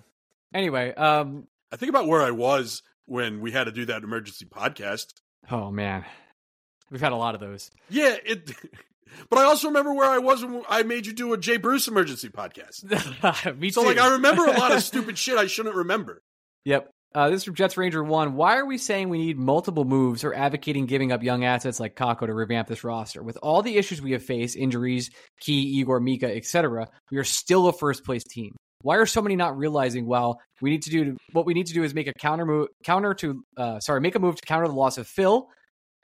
S1: Anyway, um,
S3: I think about where I was when we had to do that emergency podcast.
S1: Oh man, we've had a lot of those.
S3: Yeah, it but I also remember where I was when I made you do a Jay Bruce emergency podcast.
S1: Me
S3: so,
S1: too.
S3: like, I remember a lot of stupid shit I shouldn't remember.
S1: Yep. Uh, this is from Jets Ranger One. Why are we saying we need multiple moves or advocating giving up young assets like Kakko to revamp this roster? With all the issues we have faced, injuries, Key, Igor, Mika, etc., we are still a first place team. Why are so many not realizing? Well, we need to do what we need to do is make a counter move, counter to uh, sorry, make a move to counter the loss of Phil,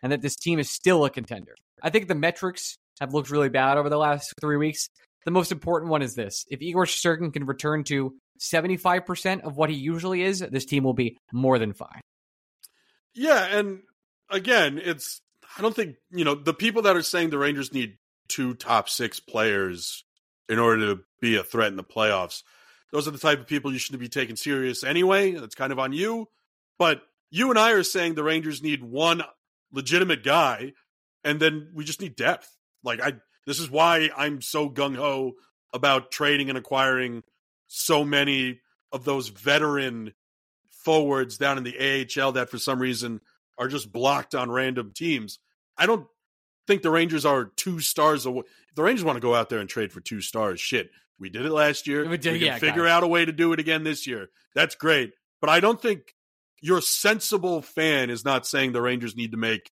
S1: and that this team is still a contender. I think the metrics have looked really bad over the last three weeks. The most important one is this: if Igor Shesterkin can return to 75% of what he usually is, this team will be more than fine.
S3: Yeah, and again, it's I don't think, you know, the people that are saying the Rangers need two top 6 players in order to be a threat in the playoffs. Those are the type of people you shouldn't be taken serious anyway. That's kind of on you. But you and I are saying the Rangers need one legitimate guy and then we just need depth. Like I this is why I'm so gung ho about trading and acquiring so many of those veteran forwards down in the AHL that for some reason are just blocked on random teams. I don't think the Rangers are two stars away. If the Rangers want to go out there and trade for two stars, shit. We did it last year. We, did, we can yeah, figure out a way to do it again this year. That's great. But I don't think your sensible fan is not saying the Rangers need to make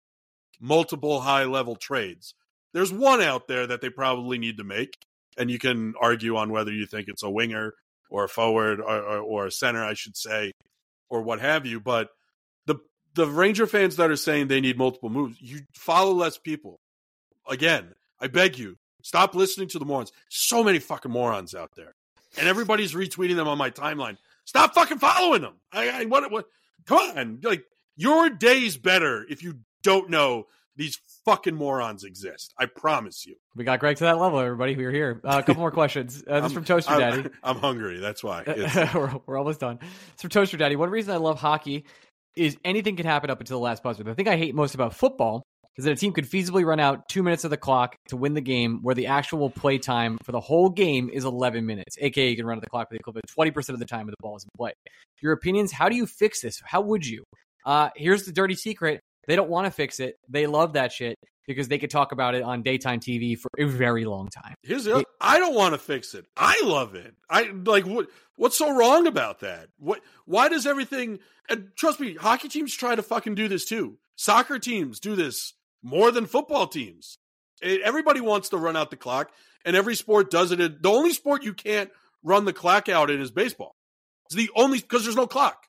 S3: multiple high level trades. There's one out there that they probably need to make, and you can argue on whether you think it's a winger or a forward or, or, or a center, I should say, or what have you. But the the Ranger fans that are saying they need multiple moves, you follow less people. Again, I beg you, stop listening to the morons. So many fucking morons out there, and everybody's retweeting them on my timeline. Stop fucking following them. I, I what what? Come on, like your day's better if you don't know these fucking morons exist. I promise you.
S1: We got Greg to that level, everybody. We're here. Uh, a couple more questions. Uh, this is from Toaster
S3: I'm,
S1: Daddy.
S3: I'm hungry. That's why.
S1: we're, we're almost done. It's from Toaster Daddy. One reason I love hockey is anything can happen up until the last buzzer. The thing I hate most about football is that a team could feasibly run out two minutes of the clock to win the game, where the actual play time for the whole game is 11 minutes. AKA, you can run at the clock for the equivalent 20% of the time when the ball is in play. Your opinions? How do you fix this? How would you? Uh, here's the dirty secret. They don't want to fix it. They love that shit because they could talk about it on daytime TV for a very long time.
S3: Here's the other, I don't want to fix it. I love it. I like what what's so wrong about that? What why does everything and trust me, hockey teams try to fucking do this too. Soccer teams do this more than football teams. It, everybody wants to run out the clock and every sport does it. The only sport you can't run the clock out in is baseball. It's the only because there's no clock.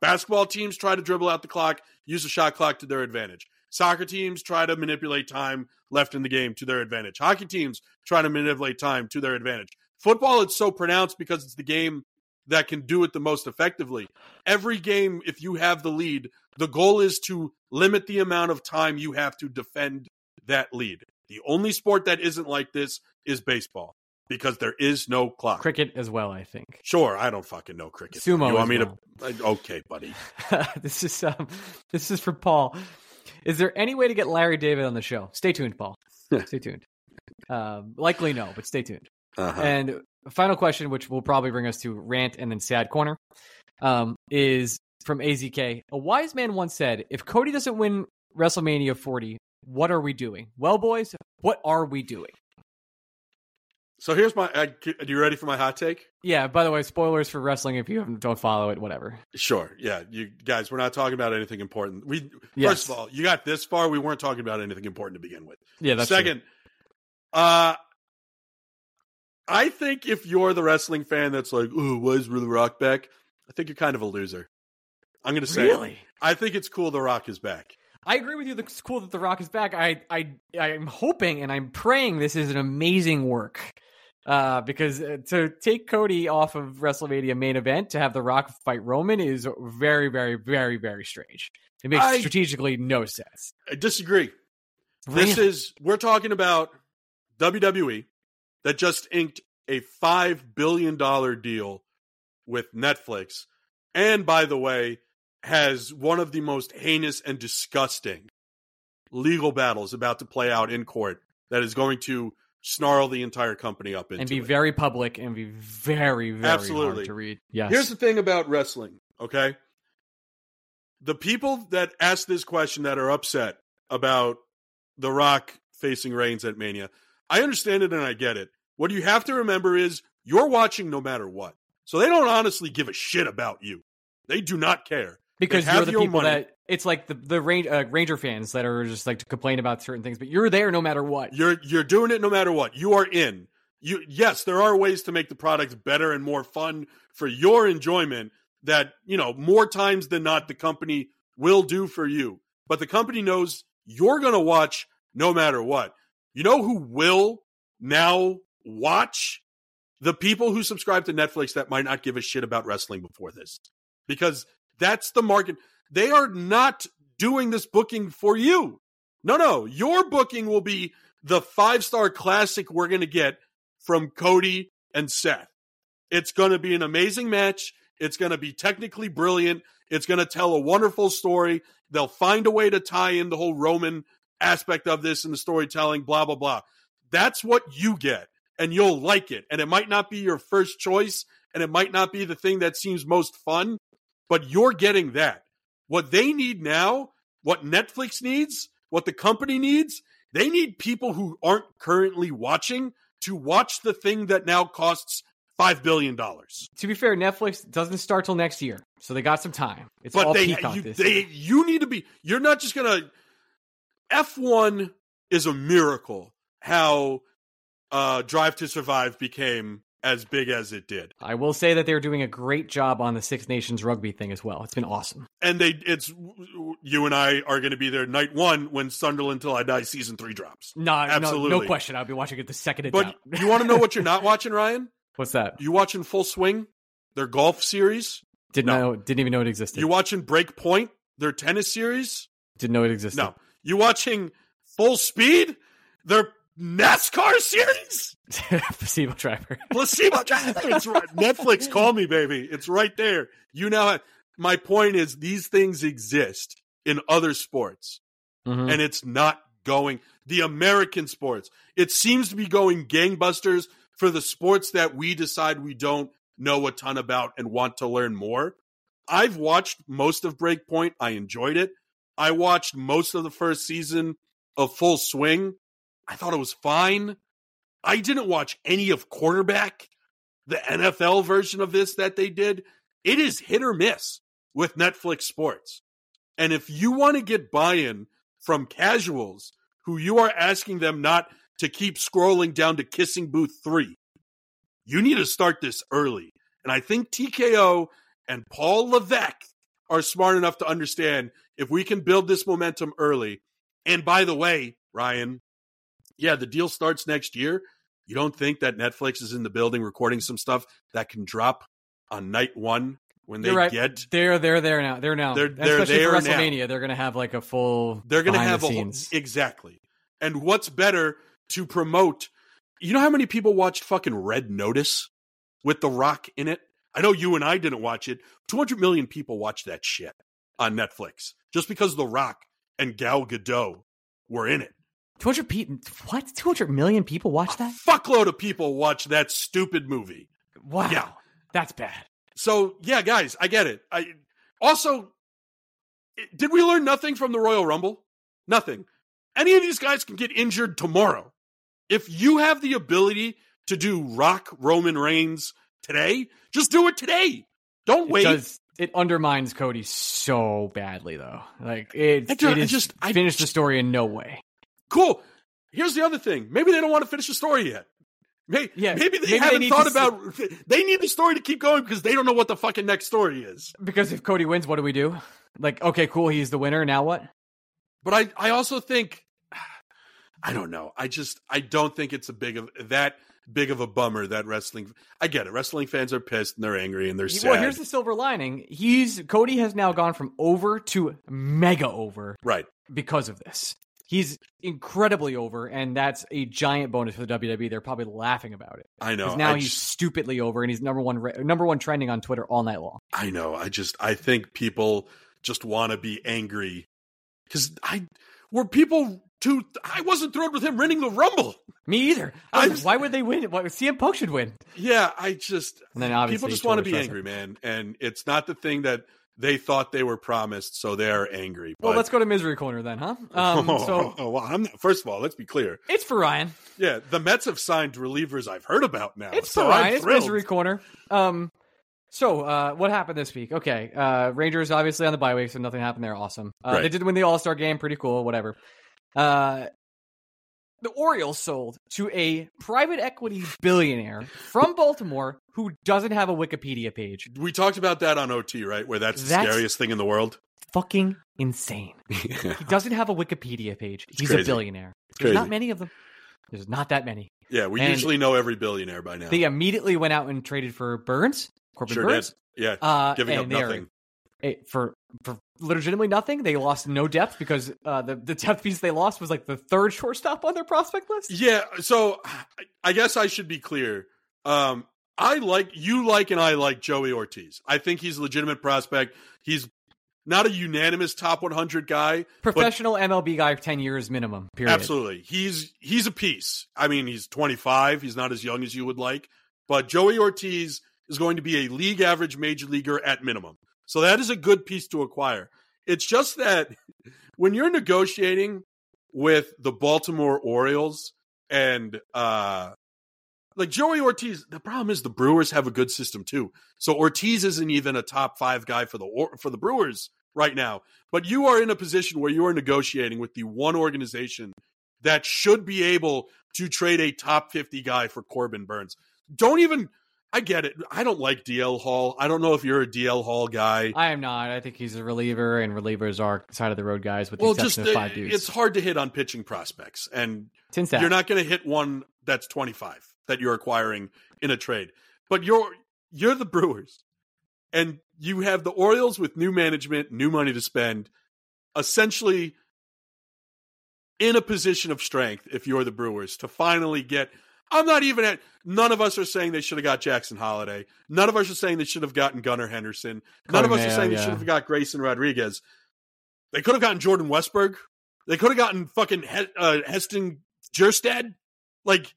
S3: Basketball teams try to dribble out the clock, use the shot clock to their advantage. Soccer teams try to manipulate time left in the game to their advantage. Hockey teams try to manipulate time to their advantage. Football, it's so pronounced because it's the game that can do it the most effectively. Every game, if you have the lead, the goal is to limit the amount of time you have to defend that lead. The only sport that isn't like this is baseball because there is no clock.
S1: Cricket as well, I think.
S3: Sure, I don't fucking know cricket.
S1: Sumo.
S3: You want me
S1: well.
S3: to? Okay, buddy.
S1: this is um, this is for Paul. Is there any way to get Larry David on the show? Stay tuned, Paul. stay tuned. Um, likely no, but stay tuned. Uh-huh. And final question, which will probably bring us to rant and then sad corner, um, is from AZK. A wise man once said, "If Cody doesn't win WrestleMania 40, what are we doing?" Well, boys, what are we doing?
S3: So here's my. Uh, are you ready for my hot take?
S1: Yeah. By the way, spoilers for wrestling. If you don't follow it, whatever.
S3: Sure. Yeah. You guys, we're not talking about anything important. We yes. first of all, you got this far. We weren't talking about anything important to begin with.
S1: Yeah. That's
S3: second.
S1: True.
S3: Uh, I think if you're the wrestling fan that's like, "Ooh, why is The Rock back?" I think you're kind of a loser. I'm going to say,
S1: really?
S3: I think it's cool The Rock is back.
S1: I agree with you. It's cool that The Rock is back. I, I, I'm hoping and I'm praying this is an amazing work uh, because uh, to take Cody off of WrestleMania main event to have The Rock fight Roman is very, very, very, very strange. It makes I, strategically no sense.
S3: I disagree. Really? This is we're talking about WWE that just inked a five billion dollar deal with Netflix, and by the way, has one of the most heinous and disgusting legal battles about to play out in court that is going to snarl the entire company up into
S1: and be
S3: it.
S1: very public and be very very Absolutely. hard to read. Yes.
S3: Here's the thing about wrestling, okay? The people that ask this question that are upset about The Rock facing Reigns at Mania, I understand it and I get it. What you have to remember is you're watching no matter what. So they don't honestly give a shit about you. They do not care
S1: because you're the people money. that it's like the the range, uh, Ranger fans that are just like to complain about certain things, but you're there no matter what.
S3: You're you're doing it no matter what. You are in. You yes, there are ways to make the product better and more fun for your enjoyment that, you know, more times than not the company will do for you. But the company knows you're going to watch no matter what. You know who will now watch the people who subscribe to Netflix that might not give a shit about wrestling before this. Because that's the market. They are not doing this booking for you. No, no. Your booking will be the five star classic we're going to get from Cody and Seth. It's going to be an amazing match. It's going to be technically brilliant. It's going to tell a wonderful story. They'll find a way to tie in the whole Roman aspect of this and the storytelling, blah, blah, blah. That's what you get, and you'll like it. And it might not be your first choice, and it might not be the thing that seems most fun, but you're getting that. What they need now, what Netflix needs, what the company needs, they need people who aren't currently watching to watch the thing that now costs five billion dollars.
S1: To be fair, Netflix doesn't start till next year, so they got some time. It's
S3: But
S1: all
S3: they,
S1: Peacock
S3: you,
S1: this
S3: they,
S1: year.
S3: you need to be. You're not just gonna. F one is a miracle. How uh, Drive to Survive became as big as it did,
S1: I will say that they're doing a great job on the Six Nations rugby thing as well. It's been awesome.
S3: and they. It's you and I are going to be there night one when Sunderland Till I Die season three drops.
S1: No, no, no question. I'll be watching it the second it's
S3: But you want to know what you're not watching, Ryan?
S1: What's that?
S3: You watching Full Swing, their golf series?
S1: Didn't
S3: No.
S1: know. Didn't even know it existed.
S3: You watching Break Point, their tennis series?
S1: didn't know it existed.
S3: No. You watching Full Speed, their NASCAR series?
S1: placebo driver.
S3: Placebo. Driver. It's right. Netflix, call me, baby. It's right there. You now have. My point is, these things exist in other sports,
S1: Mhm.
S3: and it's not going. The American sports, it seems to be going gangbusters for the sports that we decide we don't know a ton about and want to learn more. I've watched most of Breakpoint. I enjoyed it. I watched most of the first season of Full Swing. I thought it was fine. I didn't watch any of Quarterback, the NFL version of this that they did. It is hit or miss with Netflix sports. And if you want to get buy in from casuals who you are asking them not to keep scrolling down to Kissing Booth 3, you need to start this early. And I think TKO and Paul Levesque are smart enough to understand if we can build this momentum early. And by the way, Ryan, yeah, the deal starts next year. You don't think that Netflix is in the building recording some stuff that can drop on night one when they
S1: right.
S3: get
S1: They're they're there now. They're now.
S3: They're- they're
S1: Especially for
S3: there now.
S1: WrestleMania, they're gonna have like a full.
S3: they're going to have a whole, exactly. And what's better to promote? You know how many people watched fucking Red Notice with The Rock in it? I know you and I didn't watch it. 200 million people watched that shit on Netflix just because The Rock and Gal Gadot were in it.
S1: 200 people. What? 200 million people watch that?
S3: Fuckload of people watch that stupid movie.
S1: Wow.
S3: Yeah.
S1: That's bad.
S3: So yeah, guys, I get it. I also did we learn nothing from the Royal Rumble? Nothing. Any of these guys can get injured tomorrow. If you have the ability to do Rock Roman Reigns today, just do it today. Don't
S1: It
S3: wait.
S1: does. It undermines Cody so badly, though. Like it,
S3: I ju-
S1: it
S3: I just- I-
S1: finished the story in no way.
S3: Cool. Here's the other thing. Maybe they don't want to finish the story yet. Maybe,
S1: Yeah,
S3: maybe they
S1: maybe
S3: haven't
S1: need
S3: thought about. They need the story to keep going because they don't know what the fucking next story is.
S1: Because if Cody wins, what do we do? Like, okay, cool, he's the winner. Now what?
S3: But I, I also think, I don't know. I just, I don't think it's a big of that big of a bummer that wrestling. I get it. Wrestling fans are pissed and they're angry and they're sad.
S1: Well, here's the silver lining. He's Cody has now gone from over to mega over
S3: right.
S1: because of this. He's incredibly over, and that's a giant bonus for the WWE. They're probably laughing about it
S3: I know.
S1: now
S3: I
S1: he's
S3: just-
S1: stupidly over, and he's number one ra- number one trending on Twitter all night long.
S3: I know. I just, I think people just want to be angry because I were people too. I wasn't thrilled with him winning the Rumble.
S1: Me either. I was
S3: I'm-
S1: why would they win? Why, CM Punk should win.
S3: Yeah, I just
S1: And then obviously
S3: people just want to be angry, man, and it's not the thing that they thought they were promised, so they're angry.
S1: Well,
S3: But-
S1: let's go to misery corner then, huh? Um, so
S3: oh, well, I'm not, first of all, let's be clear.
S1: it's for Ryan.
S3: Yeah, the Mets have signed relievers I've heard about now.
S1: It's
S3: so
S1: for
S3: I'm
S1: Ryan. It's misery corner. Um, so uh, what happened this week? Okay, uh, Rangers obviously on the bye week, so nothing happened there. Awesome. Uh,
S3: Right.
S1: They did win the All Star game. Pretty cool. Whatever. Uh, the Orioles sold to a private equity billionaire from Baltimore who doesn't have a Wikipedia page.
S3: We talked about that on OT, right? Where that's the scariest thing in the world.
S1: Fucking insane. He doesn't have a Wikipedia page. He's a billionaire.
S3: It's
S1: There's
S3: crazy.
S1: not many of them. There's not that many.
S3: Yeah, we
S1: And-
S3: usually know every billionaire by now.
S1: They immediately went out and traded for Burnes, Corbin
S3: sure
S1: Burnes.
S3: did. Yeah,
S1: Uh,
S3: giving up
S1: are-
S3: nothing.
S1: for for legitimately nothing. They lost no depth because uh, the the depth piece they lost was like the third shortstop on their prospect list.
S3: Yeah, so I- guess I should be clear. Um, I like you like and I like Joey Ortiz. I think he's a legitimate prospect. He's not a unanimous top 100 guy.
S1: Professional MLB guy, ten years minimum. Period.
S3: Absolutely. He's he's a piece. I mean, he's 25. He's not as young as you would like, but Joey Ortiz is going to be a league average major leaguer at minimum. So that is a good piece to acquire. It's just that when you're negotiating with the Baltimore Orioles and uh like Joey Ortiz, the problem is the Brewers have a good system too. So Ortiz isn't even a top 5 guy for the Or- for the Brewers right now. But you are in a position where you are negotiating with the one organization that should be able to trade a top 50 guy for Corbin Burnes. Don't even I get it. I don't like DL Hall. I don't know if you're a DL Hall guy.
S1: I am not. I think he's a reliever, and relievers are side of the road guys with the
S3: well, just
S1: of
S3: uh,
S1: five dudes.
S3: it's hard to hit on pitching prospects and you're not going to hit one that's 25 that you're acquiring in a trade. But you're you're the Brewers. And you have the Orioles with new management, new money to spend, essentially in a position of strength if you're the Brewers to finally get I'm not even at none of us are saying they should have got Jackson Holliday. None of us are saying they should have gotten Gunnar Henderson. None of us are saying they should have got Grayson Rodriguez. They could have gotten Jordan Westburg. They could have gotten fucking he- uh, Heston Kjerstad. Like,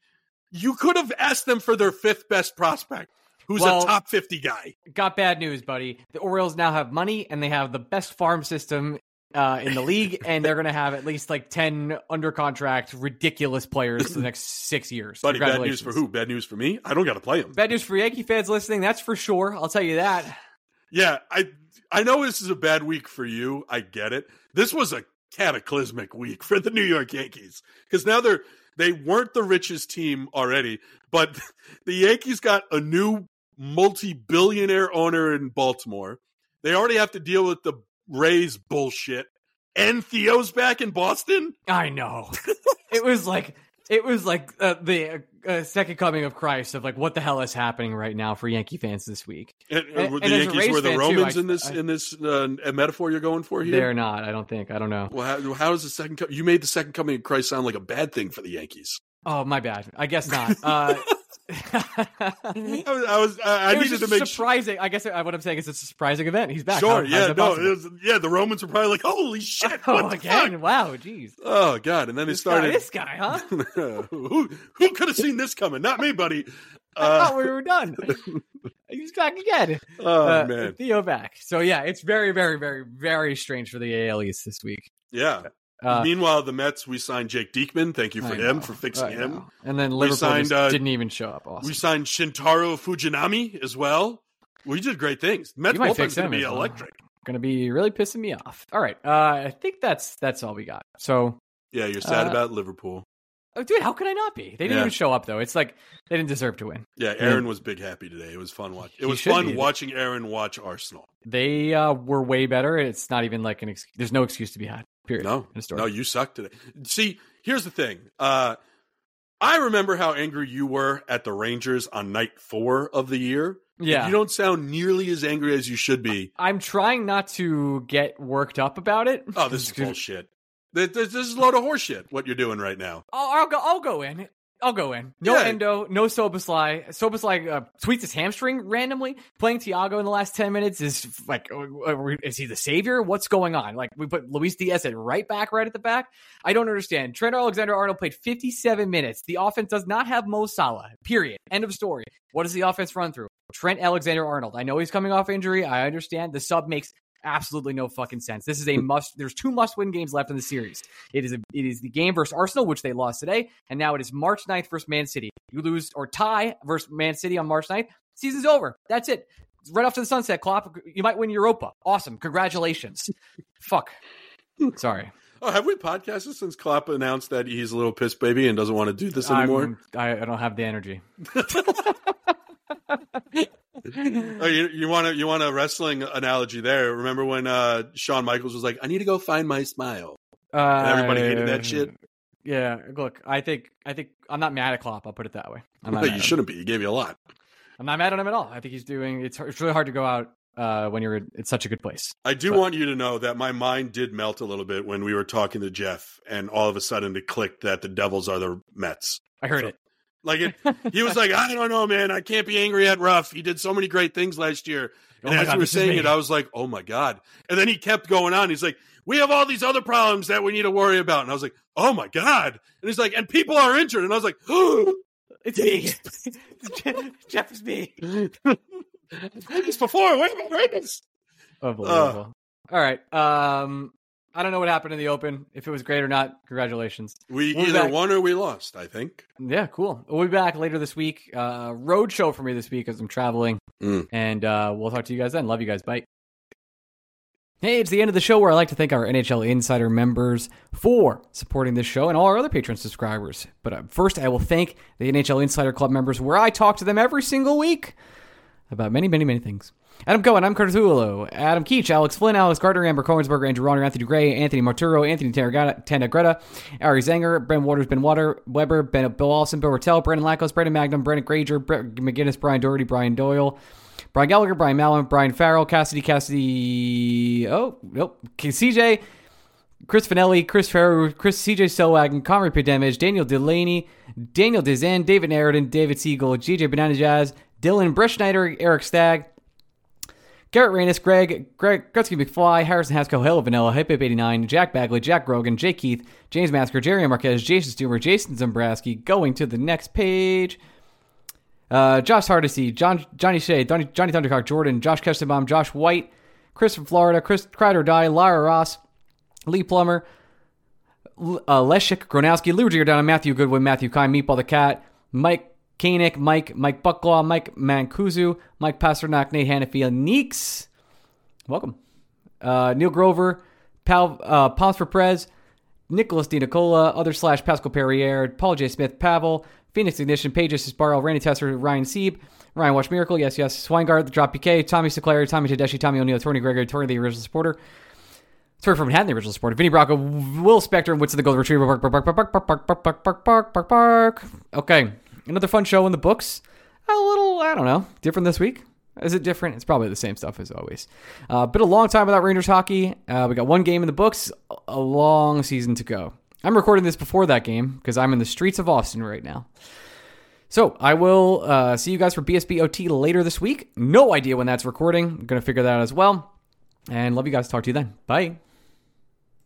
S3: you could have asked them for their fifth best prospect, who's
S1: Well-
S3: a top 50 guy.
S1: Got bad news, buddy. The Orioles now have money, and they have the best farm system uh, in the league, and they're going to have at least like ten under contract ridiculous players for the next six years.
S3: Buddy, bad news for who? Bad news for me? I don't got to play him.
S1: Bad news for Yankee fans listening. That's for sure. I'll tell you that.
S3: Yeah, I I know this is a bad week for you. I get it. This was a cataclysmic week for the New York Yankees because now they're they weren't the richest team already, but the Yankees got a new multi-billionaire owner in Baltimore. They already have to deal with the Rays bullshit, and Theo's back in Boston.
S1: I know. it was like it was like uh, the uh, second coming of Christ of like what the hell is happening right now for Yankee fans this week.
S3: And,
S1: And-
S3: and
S1: and
S3: the Yankees were the
S1: fan, too,
S3: Romans
S1: I-
S3: in this
S1: I-
S3: in this uh, metaphor you're going for here.
S1: They're not. I don't think. I don't know.
S3: Well, how, how is the second? Co- you made the second coming of Christ sound like a bad thing for the Yankees.
S1: Oh, my bad. I guess not. Uh,
S3: I was, I, was, I, I
S1: it was
S3: needed
S1: just
S3: to make sure.
S1: surprising. I guess uh, what I'm saying is it's a surprising event. He's back.
S3: Sure,
S1: How-
S3: yeah, no, it was, yeah. The Romans were probably like, "Holy shit!"
S1: Oh,
S3: what the
S1: again?
S3: fuck?
S1: Wow, jeez.
S3: Oh god! And then they
S1: This guy,
S3: started.
S1: this guy, huh?
S3: who who could have seen this coming? Not me, buddy.
S1: I thought
S3: Uh,
S1: we were done. He's back again.
S3: oh
S1: Uh,
S3: man,
S1: Theo back. So yeah, it's very, very, very, very strange for the AL East this week.
S3: yeah.
S1: Uh,
S3: Meanwhile, the Mets we signed Jake Diekman. Thank you for
S1: I
S3: him
S1: know,
S3: for fixing
S1: I
S3: him.
S1: know. And then Liverpool
S3: signed,
S1: just
S3: uh,
S1: didn't even show up. Awesome.
S3: We signed Shintaro Fujinami as well. We did great things. Mets bullpen's going to be
S1: well.
S3: electric.
S1: Gonna be really pissing me off. All right, uh, I think that's that's all we got. So,
S3: Yeah, you're sad
S1: Uh,
S3: about Liverpool.
S1: oh, dude, how could I not be? They didn't
S3: Yeah.
S1: even show up though. It's like they didn't deserve to win.
S3: Yeah, Aaron was big happy today. It was fun watch. It was fun
S1: be.
S3: watching Aaron watch Arsenal.
S1: They uh, were way better. It's not even like an. Ex- There's no excuse to be had. Period.
S3: No, no, you suck today. See, here's the thing. Uh, I remember how angry you were at the Rangers on night four of the year.
S1: Yeah.
S3: you don't sound nearly as angry as you should be.
S1: I'm trying not to get worked up about it.
S3: Oh, this is bullshit. This, this, this is a load of horseshit. What you're doing right now?
S1: I'll, I'll go. I'll go in. I'll go in. No
S3: Yeah.
S1: Endo. No Szoboszlai. Szoboszlai uh, tweets his hamstring randomly. Playing Thiago in the last ten minutes is like, uh, is he the savior? What's going on? Like we put Luis Diaz at right back, right at the back. I don't understand. Trent Alexander Arnold played 57 minutes. The offense does not have Mo Salah. Period. End of story. What does the offense run through? Trent Alexander Arnold. I know he's coming off injury. I understand. The sub makes absolutely no fucking sense. This is a hmm. must. There's two must-win games left in the series. It is a, it is the game versus Arsenal, which they lost today, and now it is March 9th versus Man City. You lose or tie versus Man City on March 9th, season's over. That's it. Right off to the sunset, Klopp. You might win Europa. Awesome. Congratulations. Fuck. Sorry.
S3: Oh, have we podcasted since Klopp announced that he's a little piss baby and doesn't want to do this anymore?
S1: I'm- I, I don't have the energy.
S3: Oh, you, you want to you want a wrestling analogy there? Remember when uh, Shawn Michaels was like, "I need to go find my smile."
S1: Uh,
S3: everybody hated that shit?
S1: Yeah, look, I think I think I'm not mad at Klopp. I'll put it that way. I'm not
S3: you
S1: at him.
S3: shouldn't be. He gave you a lot.
S1: I'm not mad at him at all. I think he's doing. It's it's really hard to go out uh, when you're in such a good place.
S3: I do
S1: But-
S3: want you to know that my mind did melt a little bit when we were talking to Jeff, and all of a sudden it clicked that the Devils are the Mets.
S1: I heard
S3: So-
S1: it.
S3: Like it, he was like, "I don't know, man. I can't be angry at Ruff. He did so many great things last year."
S1: Oh
S3: And
S1: my
S3: as
S1: God,
S3: he was saying it, I was like, "Oh my god!" And then he kept going on. He's like, "We have all these other problems that we need to worry about." And I was like, "Oh my god!" And he's like, "And people are injured." And I was like, "Oh,
S1: It's me. Jeff is me.
S3: I've this before. Where am I heard this?"
S1: Unbelievable. all right. Um, I don't know what happened in the Open. If it was great or not, congratulations.
S3: We
S1: We'll
S3: either
S1: back.
S3: won or we lost. I think.
S1: Yeah, cool. We'll be back later this week. Uh, road show for me this week as I'm traveling,
S3: Mm.
S1: and uh, we'll talk to you guys then. Love you guys. Bye. Hey, it's the end of the show where I like to thank our NHL Insider members for supporting this show and all our other Patreon subscribers. But uh, first, I will thank the NHL Insider Club members where I talk to them every single week about many, many, many things. Adam Cohen, I'm Curtis Hullo, Adam Keach, Alex Flynn, Alex Gardner, Amber Cohensberger, Andrew Ronner, Anthony Gray, Anthony Marturo, Anthony Tanagretta, Ari Zanger, Ben Waters, Ben Water, Weber, Ben Bill Olsen, Bill Rattel, Brandon Lackos, Brandon Magnum, Brandon Granger, Brett McGinnis, Brian Doherty, Brian Doyle, Brian Gallagher, Brian Mallon, Brian Farrell, Cassidy, Cassidy, oh, nope, CJ, Chris Finelli, Chris Farrow, Chris CJ Selwagen, Conrad Damage, Daniel Delaney, Daniel Dizan, David Narradin, David Siegel, GJ Banana Jazz, Dylan Breschneider, Eric Stagg, Garrett Reynes, Greg, Greg Gretzky McFly, Harrison Haskell, Hill Vanilla, Hip 89, Jack Bagley, Jack Grogan, Jake Keith, James Masker, Jerry Marquez, Jason Stumer, Jason Zambrowski. Going to the next page. Uh, Josh Hardesty, John, Johnny Shea, Johnny, Johnny Thundercock, Jordan, Josh Kestenbaum, Josh White, Chris from Florida, Chris Cried or Die, Lara Ross, Lee Plummer, uh, Leshik, Gronowski, Lou Giordano, Matthew Goodwin, Matthew Kine, Meatball the Cat, Mike Koenig, Mike, Mike Bucklaw, Mike Mancuso, Mike Pasternak, Nate Hannafia, Neeks. Welcome. Uh, Neil Grover, Pal, uh, Palms for Prez, Nicholas Di Nicola, other slash Pascal Perrier, Paul J. Smith, Pavel, Phoenix Ignition, Pages Sparrow, Randy Tesser, Ryan Sieb, Ryan Watch Miracle, yes, yes, Swingard, The Drop PK, Tommy Sinclair, Tommy Tedeschi, Tommy O'Neill, Tony Gregory, Tony the original supporter, Tori from Manhattan, the original supporter, Vinny Bracco, Will Spector, and Woodson the Gold Retriever, bark, bark, bark, bark, bark, bark, bark, bark, bark, bark, bark, bark. Okay, another fun show in the books. A little, I don't know, different this week. Is it different? It's probably the same stuff as always. Uh, been a long time without Rangers hockey. Uh, we got one game in the books, a long season to go. I'm recording this before that game because I'm in the streets of Austin right now. So I will uh, see you guys for BSBOT later this week. No idea when that's recording. I'm going to figure that out as well. And love you guys. Talk to you then. Bye.